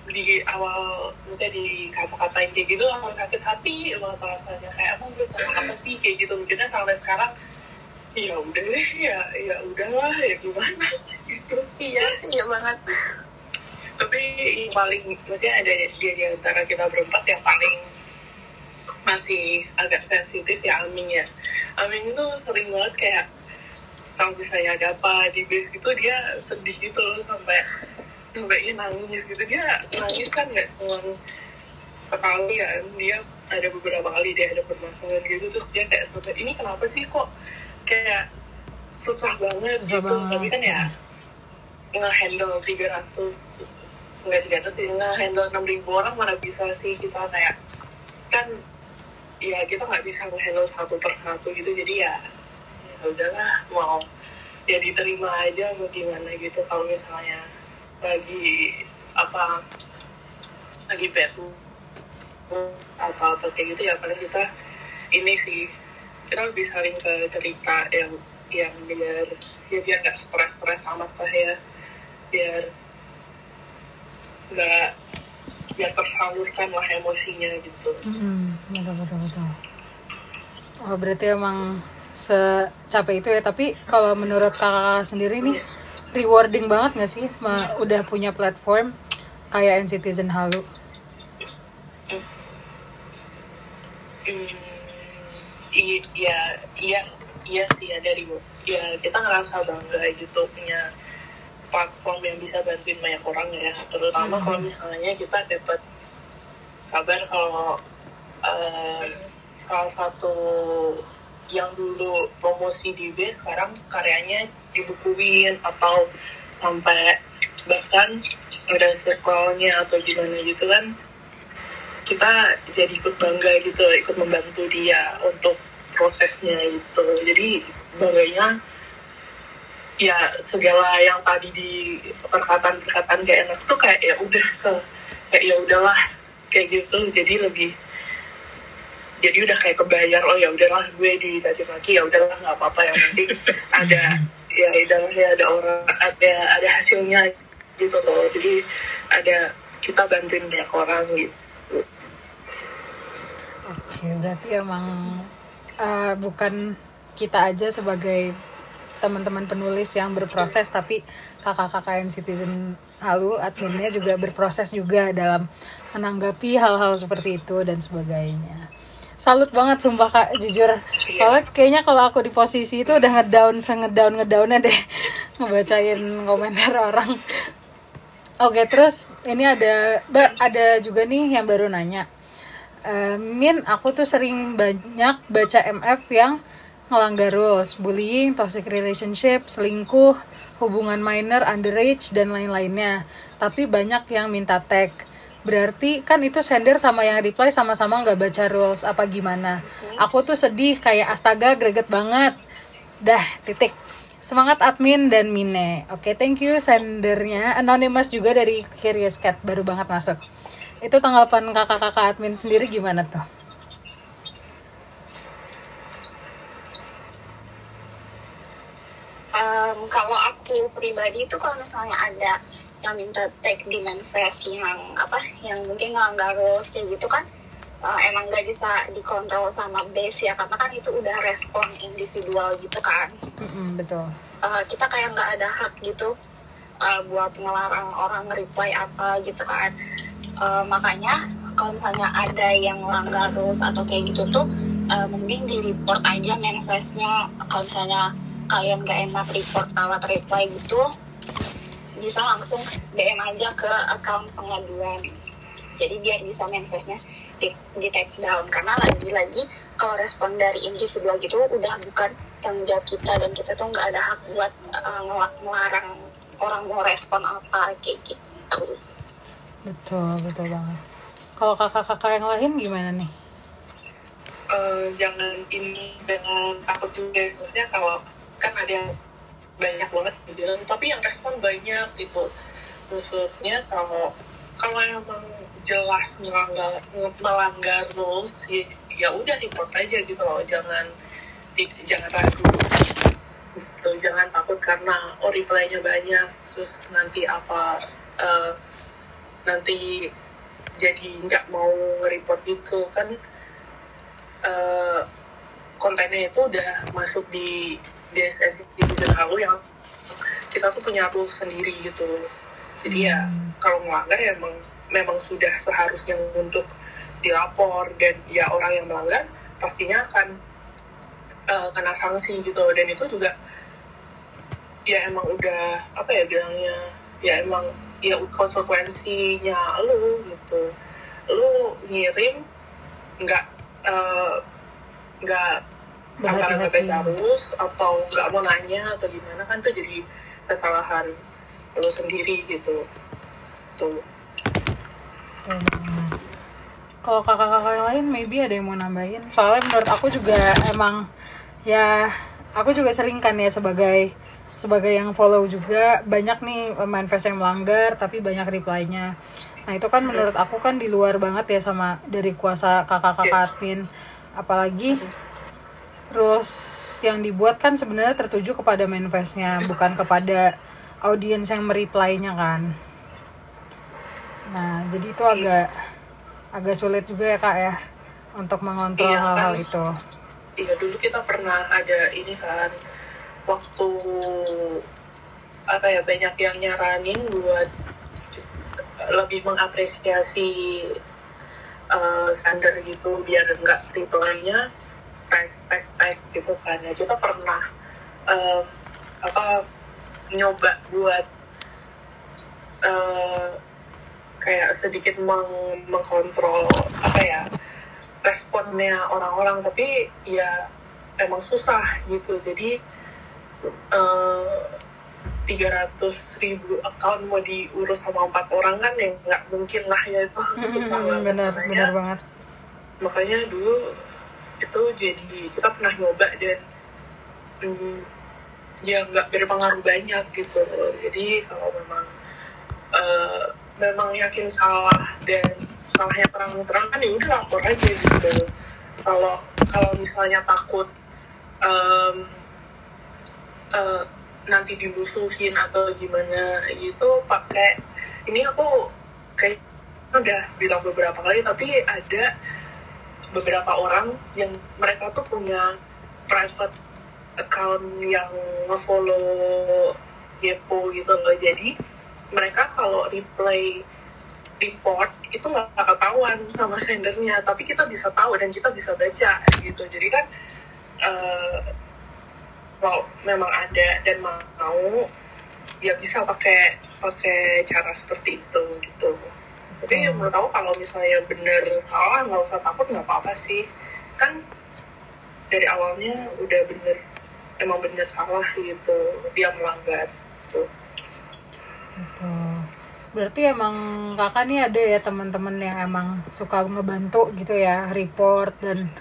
di awal misalnya di kata-katain kayak gitu langsung sakit hati banget rasanya. Kayak emang gue sama apa sih? kayak gitu. Mungkinnya sampai sekarang ya udah deh ya ya udahlah ya gimana? (laughs) Gitu. Iya iya banget. Tapi yang paling maksudnya ada dia di antara kita berempat yang paling masih agak sensitif ya Aming ya. Aming itu sering banget kayak kalau misalnya ada apa di base gitu dia sedih gitu loh sampai sampai nangis gitu. Dia nangis kan nggak cuma sekali kan dia ada beberapa kali dia ada permasalahan gitu. Terus dia kayak sampai ini kenapa sih kok kayak susah banget gitu? banget. tapi kan ya nge-handle 300 enggak 300 sih nge-handle 6000 orang mana bisa sih kita kayak kan ya kita nggak bisa nge-handle satu per satu gitu. Jadi ya ya udahlah mau ya diterima aja mau gimana gitu. Kalau misalnya lagi apa lagi bad atau apa kayak gitu ya paling kita ini sih kita lebih saling ke cerita yang yang biar ya biar nggak stres-stres amat lah ya biar nggak biar tersalurkan lah emosinya gitu. Mm-mm, betul betul betul. Oh berarti emang secapek itu ya tapi kalau menurut kakak sendiri nih rewarding banget nggak sih? Ma- udah punya platform kayak Citizen Halu. Hmm, iya iya iya sih ya dari ya kita ngerasa bangga gitu punya platform yang bisa bantuin banyak orang ya. Terutama kalau misalnya kita dapat kabar kalau eh, salah satu yang dulu promosi di B sekarang karyanya dibukuin atau sampai bahkan ada circle-nya atau gimana gitu kan kita jadi ikut bangga gitu ikut membantu dia untuk prosesnya gitu. Jadi bangganya ya segala yang tadi di perkataan-perkataan gak enak tuh kayak ya udah ke kayak ya udahlah kayak gitu. Jadi lebih jadi udah kayak kebayar oh ya udahlah gue dicaci maki ya udahlah nggak apa-apa yang penting ada ya udahlah ya ada orang ada ada hasilnya gitu loh jadi ada kita bantuin banyak orang gitu Oke, berarti emang uh, bukan kita aja sebagai teman-teman penulis yang berproses, tapi kakak-kakak yang citizen halu adminnya juga berproses juga dalam menanggapi hal-hal seperti itu dan sebagainya. Salut banget sumpah kak, jujur. Soalnya kayaknya kalau aku di posisi itu udah ngedown, ngedown, ngedownnya deh (laughs) ngebacain komentar orang. Oke, terus ini ada, ada juga nih yang baru nanya. Eh, Min, aku tuh sering banyak baca MF yang ngelanggar rules, bullying, toxic relationship, selingkuh, hubungan minor, underage, dan lain-lainnya. Tapi banyak yang minta tag. Berarti kan itu sender sama yang reply sama-sama nggak baca rules apa gimana. Aku tuh sedih kayak astaga greget banget. Dah, titik. Semangat admin dan Mine. Oke, thank you sendernya. Anonymous juga dari Curious Cat baru banget masuk. Itu tanggapan kakak-kakak admin sendiri gimana tuh? Em, kalau aku pribadi itu kalau misalnya ada yang minta tag di manifest yang apa yang mungkin ngelanggar rules kayak gitu kan eh, emang nggak bisa dikontrol sama base ya karena kan itu udah respon individual gitu kan. Mm-mm, betul. Eh, kita kayak nggak ada hak gitu eh, buat ngelarang orang reply apa gitu kan. Eh, makanya kalau misalnya ada yang melanggar rules atau kayak gitu tuh eh, mending di report aja manifestnya. Kalau misalnya kalian gak enak report lewat reply gitu bisa langsung DM aja ke account pengaduan. Jadi biar bisa manifestnya di, di take down. Karena lagi-lagi kalau respon dari individual gitu udah bukan tanggung jawab kita. Dan kita tuh nggak ada hak buat eh, ngel- melarang orang mau respon apa kayak gitu. Betul, betul banget. Kalau kakak-kakak yang lain gimana nih? Eh, jangan ini jangan takut juga. Maksudnya kalau kan ada yang banyak banget yang bilang tapi yang respon banyak gitu. Maksudnya kalau kalau emang jelas melanggar melanggar rules ya, ya udah report aja gitu loh. Jangan jangan ragu. Gitu jangan takut karena oh reply-nya banyak terus nanti apa eh, nanti jadi nggak mau nge-report gitu. Kan eh, kontennya itu udah masuk di DSN Citizen Halo yang kita tuh punya rules sendiri gitu. Jadi ya kalau melanggar ya memang memang sudah seharusnya untuk dilapor. Dan ya orang yang melanggar pastinya akan eh, kena sanksi gitu. Dan itu juga ya emang udah apa ya bilangnya ya emang ya konsekuensinya lu gitu. Lu ngirim nggak eh, nggak antara Berhati-hati. rules atau nggak mau nanya atau gimana kan tuh jadi kesalahan lu sendiri gitu tuh banget. Kalau kakak-kakak yang lain maybe ada yang mau nambahin. Soalnya menurut aku juga emang ya aku juga sering kan ya sebagai sebagai yang follow juga banyak nih manifest yang melanggar tapi banyak reply-nya nah itu kan menurut aku kan di luar banget ya sama dari kuasa kakak-kakak admin apalagi rules yang dibuat kan sebenarnya tertuju kepada manifestnya bukan kepada audiens yang mereply-nya kan. Nah jadi itu agak agak sulit juga ya kak ya untuk mengontrol Iya, hal-hal kan. itu. Iya dulu kita pernah ada ini kan waktu apa ya banyak yang nyaranin buat lebih mengapresiasi uh, standar gitu biar enggak reply-nya tag tag tag gitu kan. Ya kita pernah um, apa nyoba buat uh, kayak sedikit meng mengkontrol apa ya responnya orang-orang. Tapi ya emang susah gitu. Jadi tiga ratus ribu account mau diurus sama empat orang kan yang nggak mungkin lah ya itu. (laughs) Susah banget benar makanya, benar banget. makanya dulu itu jadi kita pernah nyoba dan mm, ya nggak berpengaruh banyak gitu loh. Jadi kalau memang eh, memang yakin salah dan salahnya terang-terang kan ya udah lapor aja gitu. Kalau kalau misalnya takut em, eh, nanti dimusuhin atau gimana gitu pakai ini aku kayak udah bilang beberapa kali tapi ada beberapa orang yang mereka tuh punya private account yang nge-follow Yepo gitu loh. Jadi mereka kalau replay report itu nggak ketahuan sama sendernya. Tapi kita bisa tahu dan kita bisa baca gitu. Jadi kan eh, kalau memang ada dan mau ya bisa pakai pakai cara seperti itu gitu tapi Hmm. menurut aku kalau misalnya bener salah nggak usah takut nggak apa-apa sih kan dari awalnya udah bener emang bener salah gitu dia melanggar gitu. Gitu. Berarti emang kakak nih ada ya teman-teman yang emang suka ngebantu gitu ya, report dan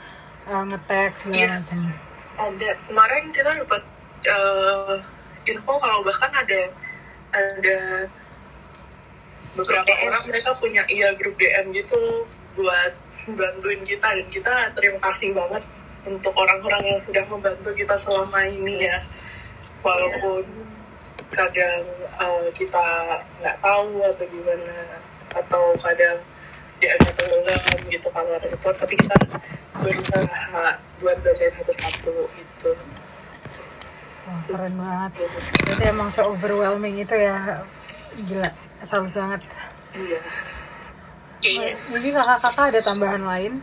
uh, nge-tag segala Iya. macam. ada kemarin kita dapat eh, info kalau bahkan ada ada beberapa orang mereka punya iya grup DM gitu buat bantuin kita dan kita terima kasih banget untuk orang-orang yang sudah membantu kita selama ini ya walaupun kadang eh, kita nggak tahu atau gimana atau kadang DM-nya tenggelam gitu kalau report tapi kita berusaha buat bacain satu-satu gitu Wah, keren banget. Berarti emang so overwhelming itu ya. Gila, salut banget. iya Iya. Jadi kakak-kakak ada tambahan lain?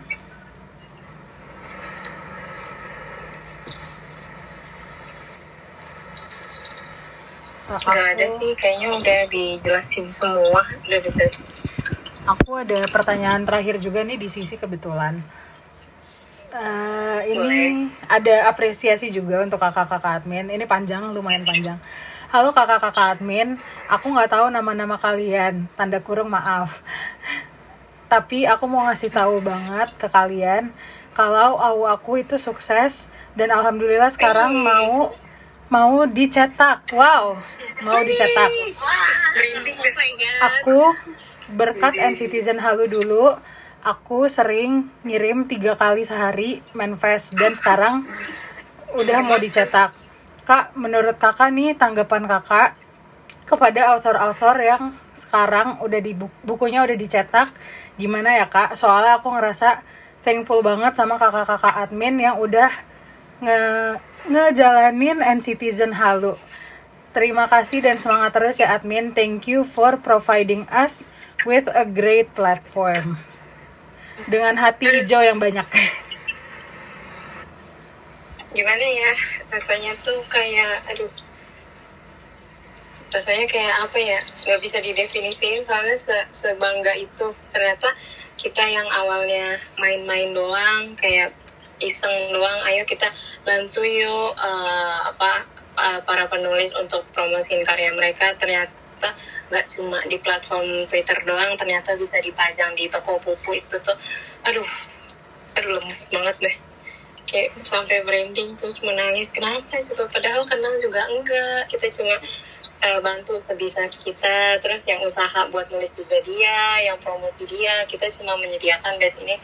Nggak ada sih, kayaknya udah dijelasin semua dari tadi. Aku ada pertanyaan terakhir juga nih di sisi kebetulan. Eh, ini ada apresiasi juga untuk kakak-kakak admin. Ini panjang, lumayan panjang. Halo kakak-kakak admin, aku nggak tahu nama-nama kalian. Tanda kurung maaf. Tapi aku mau ngasih tahu banget ke kalian kalau AU aku itu sukses dan alhamdulillah sekarang mau mau dicetak. Wow, mau dicetak deh. aku berkat Citizen Halu dulu aku sering ngirim tiga kali sehari manifest dan sekarang udah mau dicetak kak menurut kakak nih tanggapan kakak kepada author-author yang sekarang udah di bu- bukunya udah dicetak gimana ya kak soalnya aku ngerasa thankful banget sama kakak-kakak admin yang udah nge ngejalanin Citizen Halu Terima kasih dan semangat terus ya admin. Thank you for providing us with a great platform. Dengan hati hijau yang banyak. (laughs) Gimana ya, rasanya tuh kayak, aduh, rasanya kayak apa ya, nggak bisa didefinisiin soalnya se- sebangga itu. Ternyata kita yang awalnya main-main doang, kayak iseng doang, ayo kita bantu yuk eh, apa eh, para penulis untuk promosiin karya mereka. Ternyata nggak cuma di platform Twitter doang, ternyata bisa dipajang di toko buku itu tuh, aduh, aduh lemes banget deh kayak sampai branding terus menangis kenapa juga padahal kenal juga enggak. Kita cuma uh, bantu sebisa kita. Terus yang usaha buat nulis juga dia yang promosi dia. Kita cuma menyediakan base ini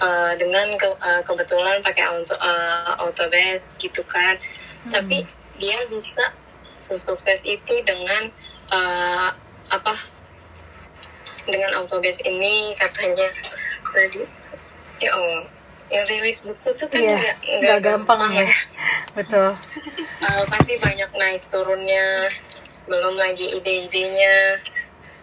uh, dengan ke, uh, kebetulan pakai auto uh, auto base gitu kan. Hmm. tapi dia bisa sesukses itu dengan uh, apa dengan auto base ini katanya. Tadi ya oh rilis buku tuh kan iya, nggak gampang, gampang ya. ya. (laughs) Betul. Uh, pasti banyak naik turunnya belum lagi ide-idenya.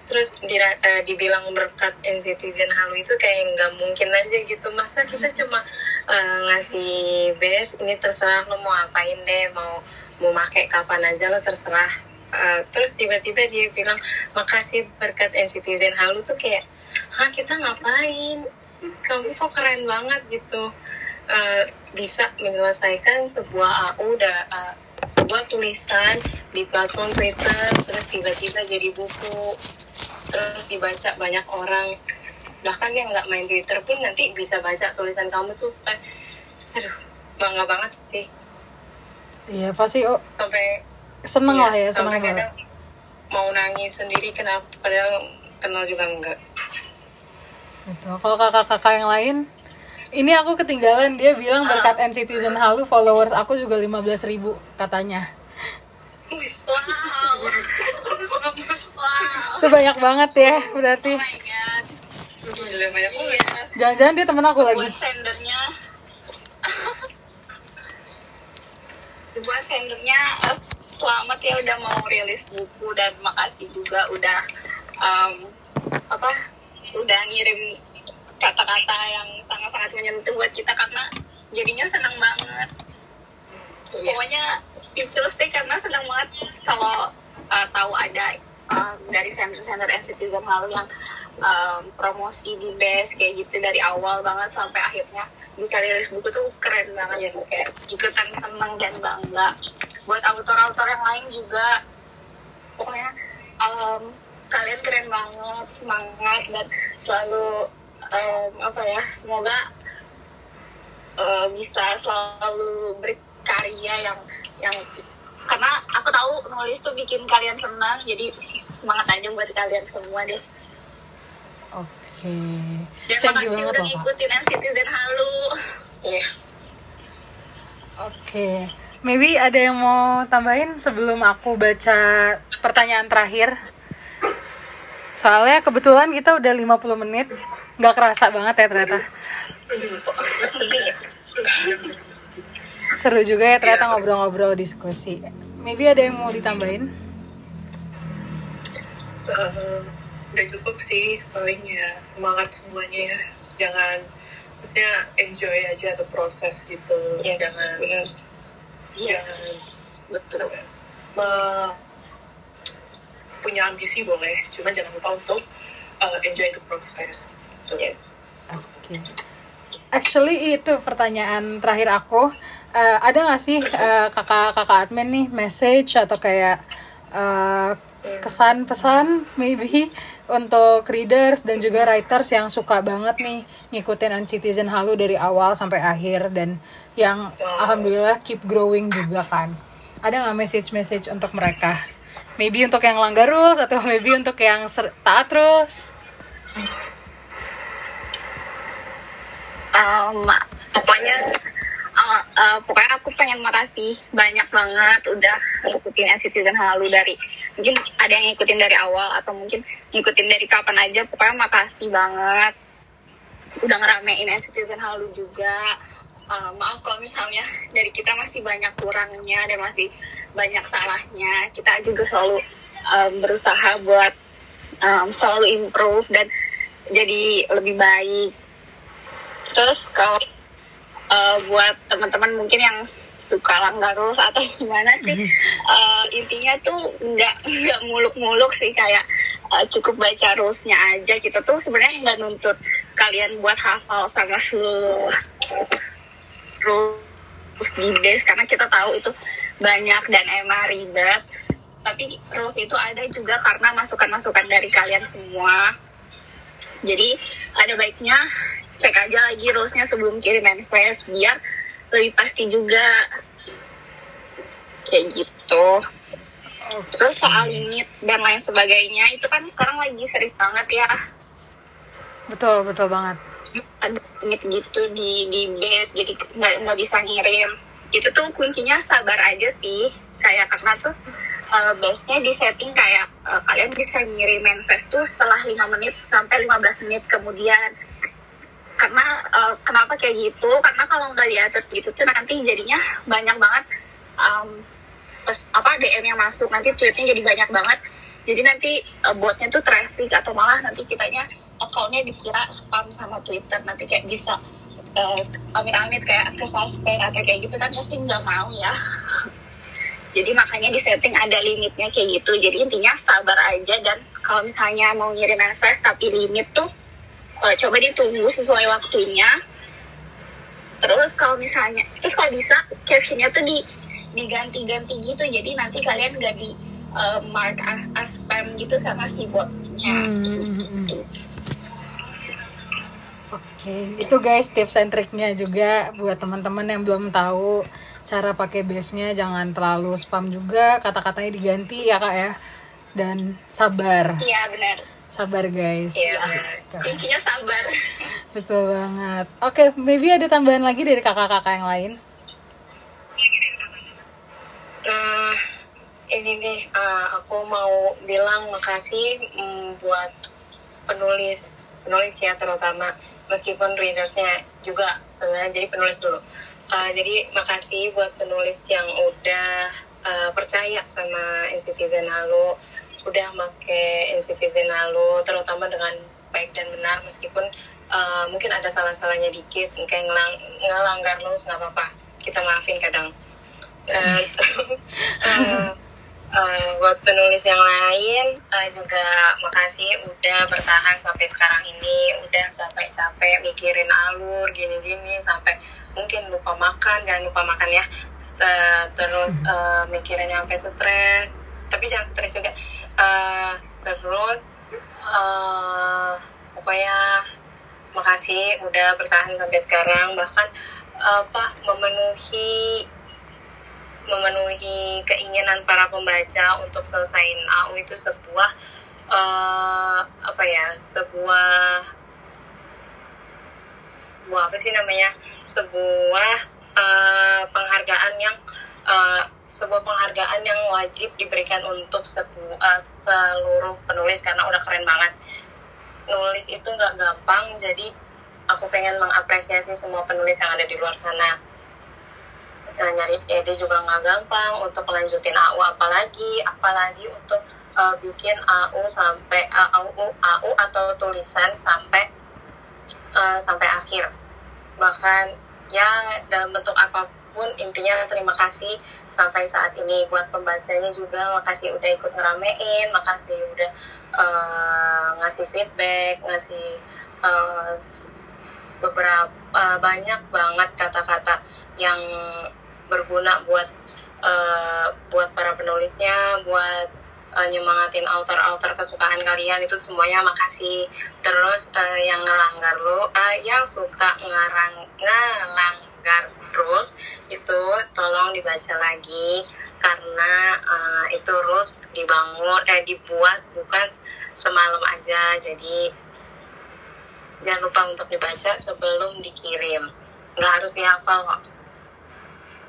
Terus di, uh, dibilang berkat NCTzen Halu itu kayak nggak mungkin aja gitu. Masa kita cuma uh, ngasih base ini terserah lo mau apain deh mau mau pakai kapan aja lo terserah. Uh, terus tiba-tiba dia bilang makasih berkat NCTzen Halu tuh kayak hah kita ngapain kamu kok keren banget gitu. Uh, bisa menyelesaikan sebuah AU da, uh, sebuah tulisan di platform Twitter terus tiba-tiba jadi buku terus dibaca banyak orang. Bahkan yang nggak main Twitter pun nanti bisa baca tulisan kamu tuh. Eh, aduh bangga banget sih. Iya pasti oh. Sampai seneng iya, lah ya seneng banget. mau nangis sendiri kenapa padahal kenal juga enggak gitu. kalau kakak-kakak yang lain ini aku ketinggalan. Dia bilang berkat NCTzen Halu followers aku juga 15 ribu katanya. Wow. Itu banyak banget ya berarti. Oh jangan-jangan dia temen aku lagi. Buat sendernya. Buat sendernya selamat ya udah mau rilis buku dan makasih juga udah um, apa udah ngirim kata-kata yang sangat-sangat menyentuh buat kita karena jadinya senang banget iya. pokoknya speechless deh karena senang banget kalau uh, tahu ada um, dari center-center citizen lalu yang um, promosi di base kayak gitu dari awal banget sampai akhirnya bisa rilis buku tuh keren banget yes. kayak ikutan seneng dan bangga buat autor-autor yang lain juga pokoknya um, kalian keren banget semangat dan selalu um, apa ya semoga uh, bisa selalu berkarya yang yang karena aku tahu nulis tuh bikin kalian senang jadi semangat aja buat kalian semua deh oke okay. dan Thank makasih udah Bapak. ngikutin Citizen Halu iya yeah. oke okay. maybe ada yang mau tambahin sebelum aku baca pertanyaan terakhir soalnya kebetulan kita udah 50 menit nggak kerasa banget ya ternyata. Seru juga ya ternyata ngobrol-ngobrol diskusi. Maybe ada yang mau ditambahin? Uh, udah cukup sih paling ya semangat semuanya ya. Jangan maksudnya enjoy aja atau proses gitu. Yes, jangan benar. jangan betul. Me, punya ambisi boleh cuma jangan lupa untuk uh, enjoy the process. Gitu. yes. Oke. Okay. actually itu pertanyaan terakhir aku. Uh, ada nggak sih uh, kakak kakak admin nih message atau kayak uh, kesan pesan maybe untuk readers dan juga writers yang suka banget nih ngikutin Citizen Halu dari awal sampai akhir dan yang alhamdulillah keep growing juga kan. Ada nggak message message untuk mereka maybe untuk yang langgar rules atau (laughs) maybe untuk yang taat terus um, pokoknya uh, uh, pokoknya aku pengen makasih banyak banget udah ngikutin Citizen Halu dari mungkin ada yang ngikutin dari awal atau mungkin ngikutin dari kapan aja pokoknya makasih banget. Udah ngeramein Citizen Halu juga uh, maaf kalau misalnya dari kita masih banyak kurangnya dan masih banyak salahnya kita juga selalu um, berusaha buat um, selalu improve dan jadi lebih baik. Terus kalau uh, buat teman-teman mungkin yang suka langgarus atau (laughs) gimana sih uh, intinya tuh nggak nggak muluk-muluk sih kayak uh, cukup baca rulesnya aja. Kita tuh sebenarnya nggak nuntut kalian buat hafal sama seluruh rules di base karena kita tahu itu banyak dan emang ribet. Tapi rules itu ada juga karena masukan-masukan dari kalian semua. Jadi ada baiknya cek aja lagi rulesnya sebelum kirim manifest biar lebih pasti juga. Kayak gitu. Terus soal limit dan lain sebagainya itu kan sekarang lagi sering banget ya. Betul betul banget ada gitu di di base jadi nggak nggak bisa ngirim. Itu tuh kuncinya sabar aja sih. Kayak karena tuh uh, base-nya di setting kayak uh, kalian bisa ngirim manifest tuh setelah 5 menit sampai 15 menit kemudian. Karena uh, kenapa kayak gitu? Karena kalau nggak diatur gitu tuh nanti jadinya banyak banget um, pes- apa DM yang masuk. Nanti tweetnya jadi banyak banget. Jadi nanti uh, botnya tuh traffic atau malah nanti kitanya akunnya dikira spam sama Twitter nanti kayak bisa uh, amit-amit kayak ke suspend atau kayak gitu kan pasti nggak mau ya. (laughs) Jadi makanya di setting ada limitnya kayak gitu. Jadi intinya sabar aja dan kalau misalnya mau ngirim manifest tapi limit tuh uh, coba ditunggu sesuai waktunya. Terus kalau misalnya terus kalau bisa captionnya tuh di diganti-ganti gitu. Jadi nanti kalian gak di uh, mark as, as spam gitu sama si botnya. Hmm, Oke, itu guys tips and triknya juga buat teman-teman yang belum tahu cara pakai base-nya jangan terlalu spam juga, kata-katanya diganti ya Kak ya. Dan sabar, iya benar sabar guys. iya kuncinya sabar Betul banget. Oke, maybe ada tambahan lagi dari kakak-kakak yang lain. Nah, ini nih, uh, aku mau bilang makasih mm, buat penulis, penulis ya terutama, meskipun readersnya juga sebenarnya jadi penulis dulu. Uh, jadi makasih buat penulis yang udah uh, percaya sama Citizen Halo, udah make Citizen Halo, terutama dengan baik dan benar meskipun uh, mungkin ada salah-salahnya dikit, kayak ngelang, ngelanggar rules nggak apa-apa, kita maafin kadang. Uh, uh, (laughs) uh, buat penulis yang lain uh, juga makasih udah bertahan sampai sekarang ini udah sampai capek mikirin alur gini-gini sampai mungkin lupa makan jangan lupa makan ya. Te- terus uh, (laughs) mikirin sampai stres tapi jangan stres juga. Uh, terus uh, pokoknya makasih udah bertahan sampai sekarang bahkan apa memenuhi memenuhi keinginan para pembaca untuk selesaiin AU itu sebuah eh, apa ya sebuah sebuah apa sih namanya sebuah eh, penghargaan yang eh, sebuah penghargaan yang wajib diberikan untuk sebu- eh, seluruh penulis karena udah keren banget. Nulis itu nggak gampang jadi aku pengen mengapresiasi semua penulis yang ada di luar sana Nah, nyari ide juga nggak gampang untuk melanjutin AU apalagi apalagi untuk uh, bikin AU sampai uh, AU AU atau tulisan sampai uh, sampai akhir. Bahkan ya dalam bentuk apa pun intinya terima kasih sampai saat ini buat pembacanya juga. Makasih udah ikut ngeramein makasih udah uh, ngasih feedback ngasih uh, beberapa uh, banyak banget kata-kata yang berguna buat uh, buat para penulisnya, buat uh, nyemangatin author-author kesukaan kalian. Itu semuanya makasih. Terus uh, yang ngelanggar lo, uh, yang suka ngarang ngelanggar terus itu tolong dibaca lagi. Karena uh, itu rules dibangun eh dibuat bukan semalam aja. Jadi jangan lupa untuk dibaca sebelum dikirim. Nggak harus dihafal kok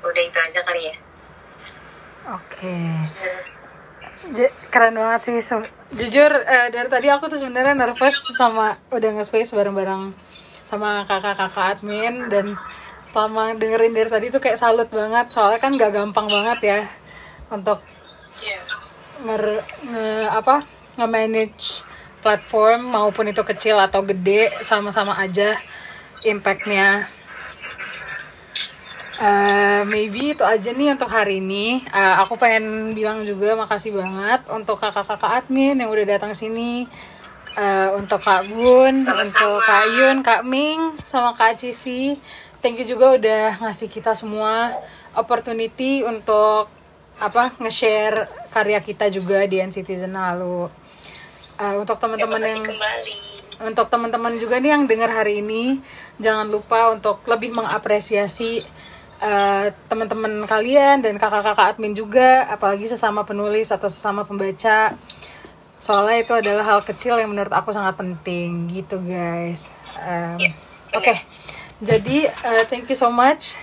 udah itu aja kali ya Oke. J- keren banget sih. Jujur eh, dari tadi aku tuh sebenarnya nervous sama udah nge-space bareng-bareng sama kakak-kakak admin dan selama dengerin dari tadi tuh kayak salut banget soalnya kan gak gampang banget ya untuk nger nge apa nge-manage platform maupun itu kecil atau gede sama-sama aja impactnya Eh, maybe itu aja nih untuk hari ini. Eh, aku pengen bilang juga makasih banget untuk kakak-kakak admin yang udah datang sini. Eh, untuk Kak Bun, Sama-sama. untuk Kak Yun, Kak Ming, sama Kak Cici. Thank you juga udah ngasih kita semua opportunity untuk apa nge-share karya kita juga di Citizen Halo. Eh, untuk teman-teman Terima yang kembali untuk teman-teman juga nih yang dengar hari ini jangan lupa untuk lebih mengapresiasi eh, teman-teman kalian dan kakak-kakak admin juga, apalagi sesama penulis atau sesama pembaca. Soalnya itu adalah hal kecil yang menurut aku sangat penting gitu guys. Em, Oke, jadi eh, thank you so much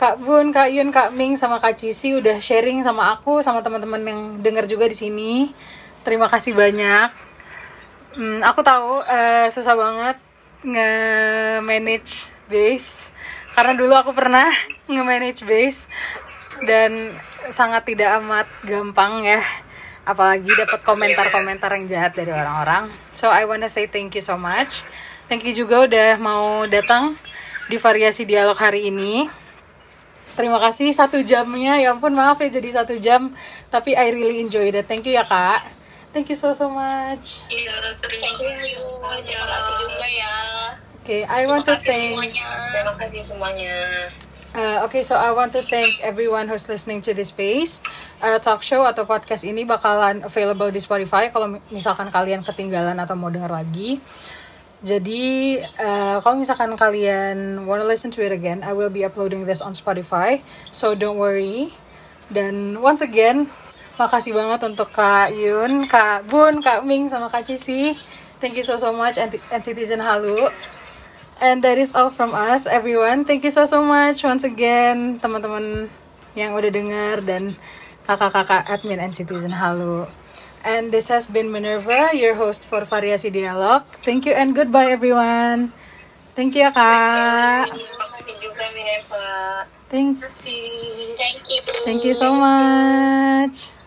Kak Bun, Kak Yun, Kak Ming, sama Kak Cici udah sharing sama aku, sama teman-teman yang dengar juga di sini. Terima kasih banyak. Hmm, aku tahu eh, susah banget nge-manage base karena dulu aku pernah nge-manage base dan sangat tidak amat gampang ya. Apalagi dapat komentar-komentar yang jahat dari orang-orang. So I wanna say thank you so much. Thank you juga udah mau datang di variasi dialog hari ini. Terima kasih satu jamnya. Ya ampun maaf ya jadi satu jam tapi I really enjoy it thank you ya kak. Thank you so so much. Iya. Terima kasih juga ya. Okay I want to thank Terima kasih semuanya. Uh, okay, so I want to thank everyone who's listening to this space. Uh, talk show atau podcast ini bakalan available di Spotify kalau mi- misalkan kalian ketinggalan atau mau dengar lagi. Jadi, uh, kalau misalkan kalian wanna listen to it again, I will be uploading this on Spotify. So don't worry. Dan once again, makasih banget untuk Kak Yun, Kak Bun, Kak Ming, sama Kak Cici. Thank you so so much and, and Citizen Halu. And that is all from us, everyone. Thank you so so much once again, teman-teman yang udah dengar dan kakak-kakak admin and citizen halo. And this has been Minerva, your host for Variasi Dialog. Thank you and goodbye, everyone. Thank you, ya, kak. Terima kasih juga Minerva. Thank, Thank you. thank you so much.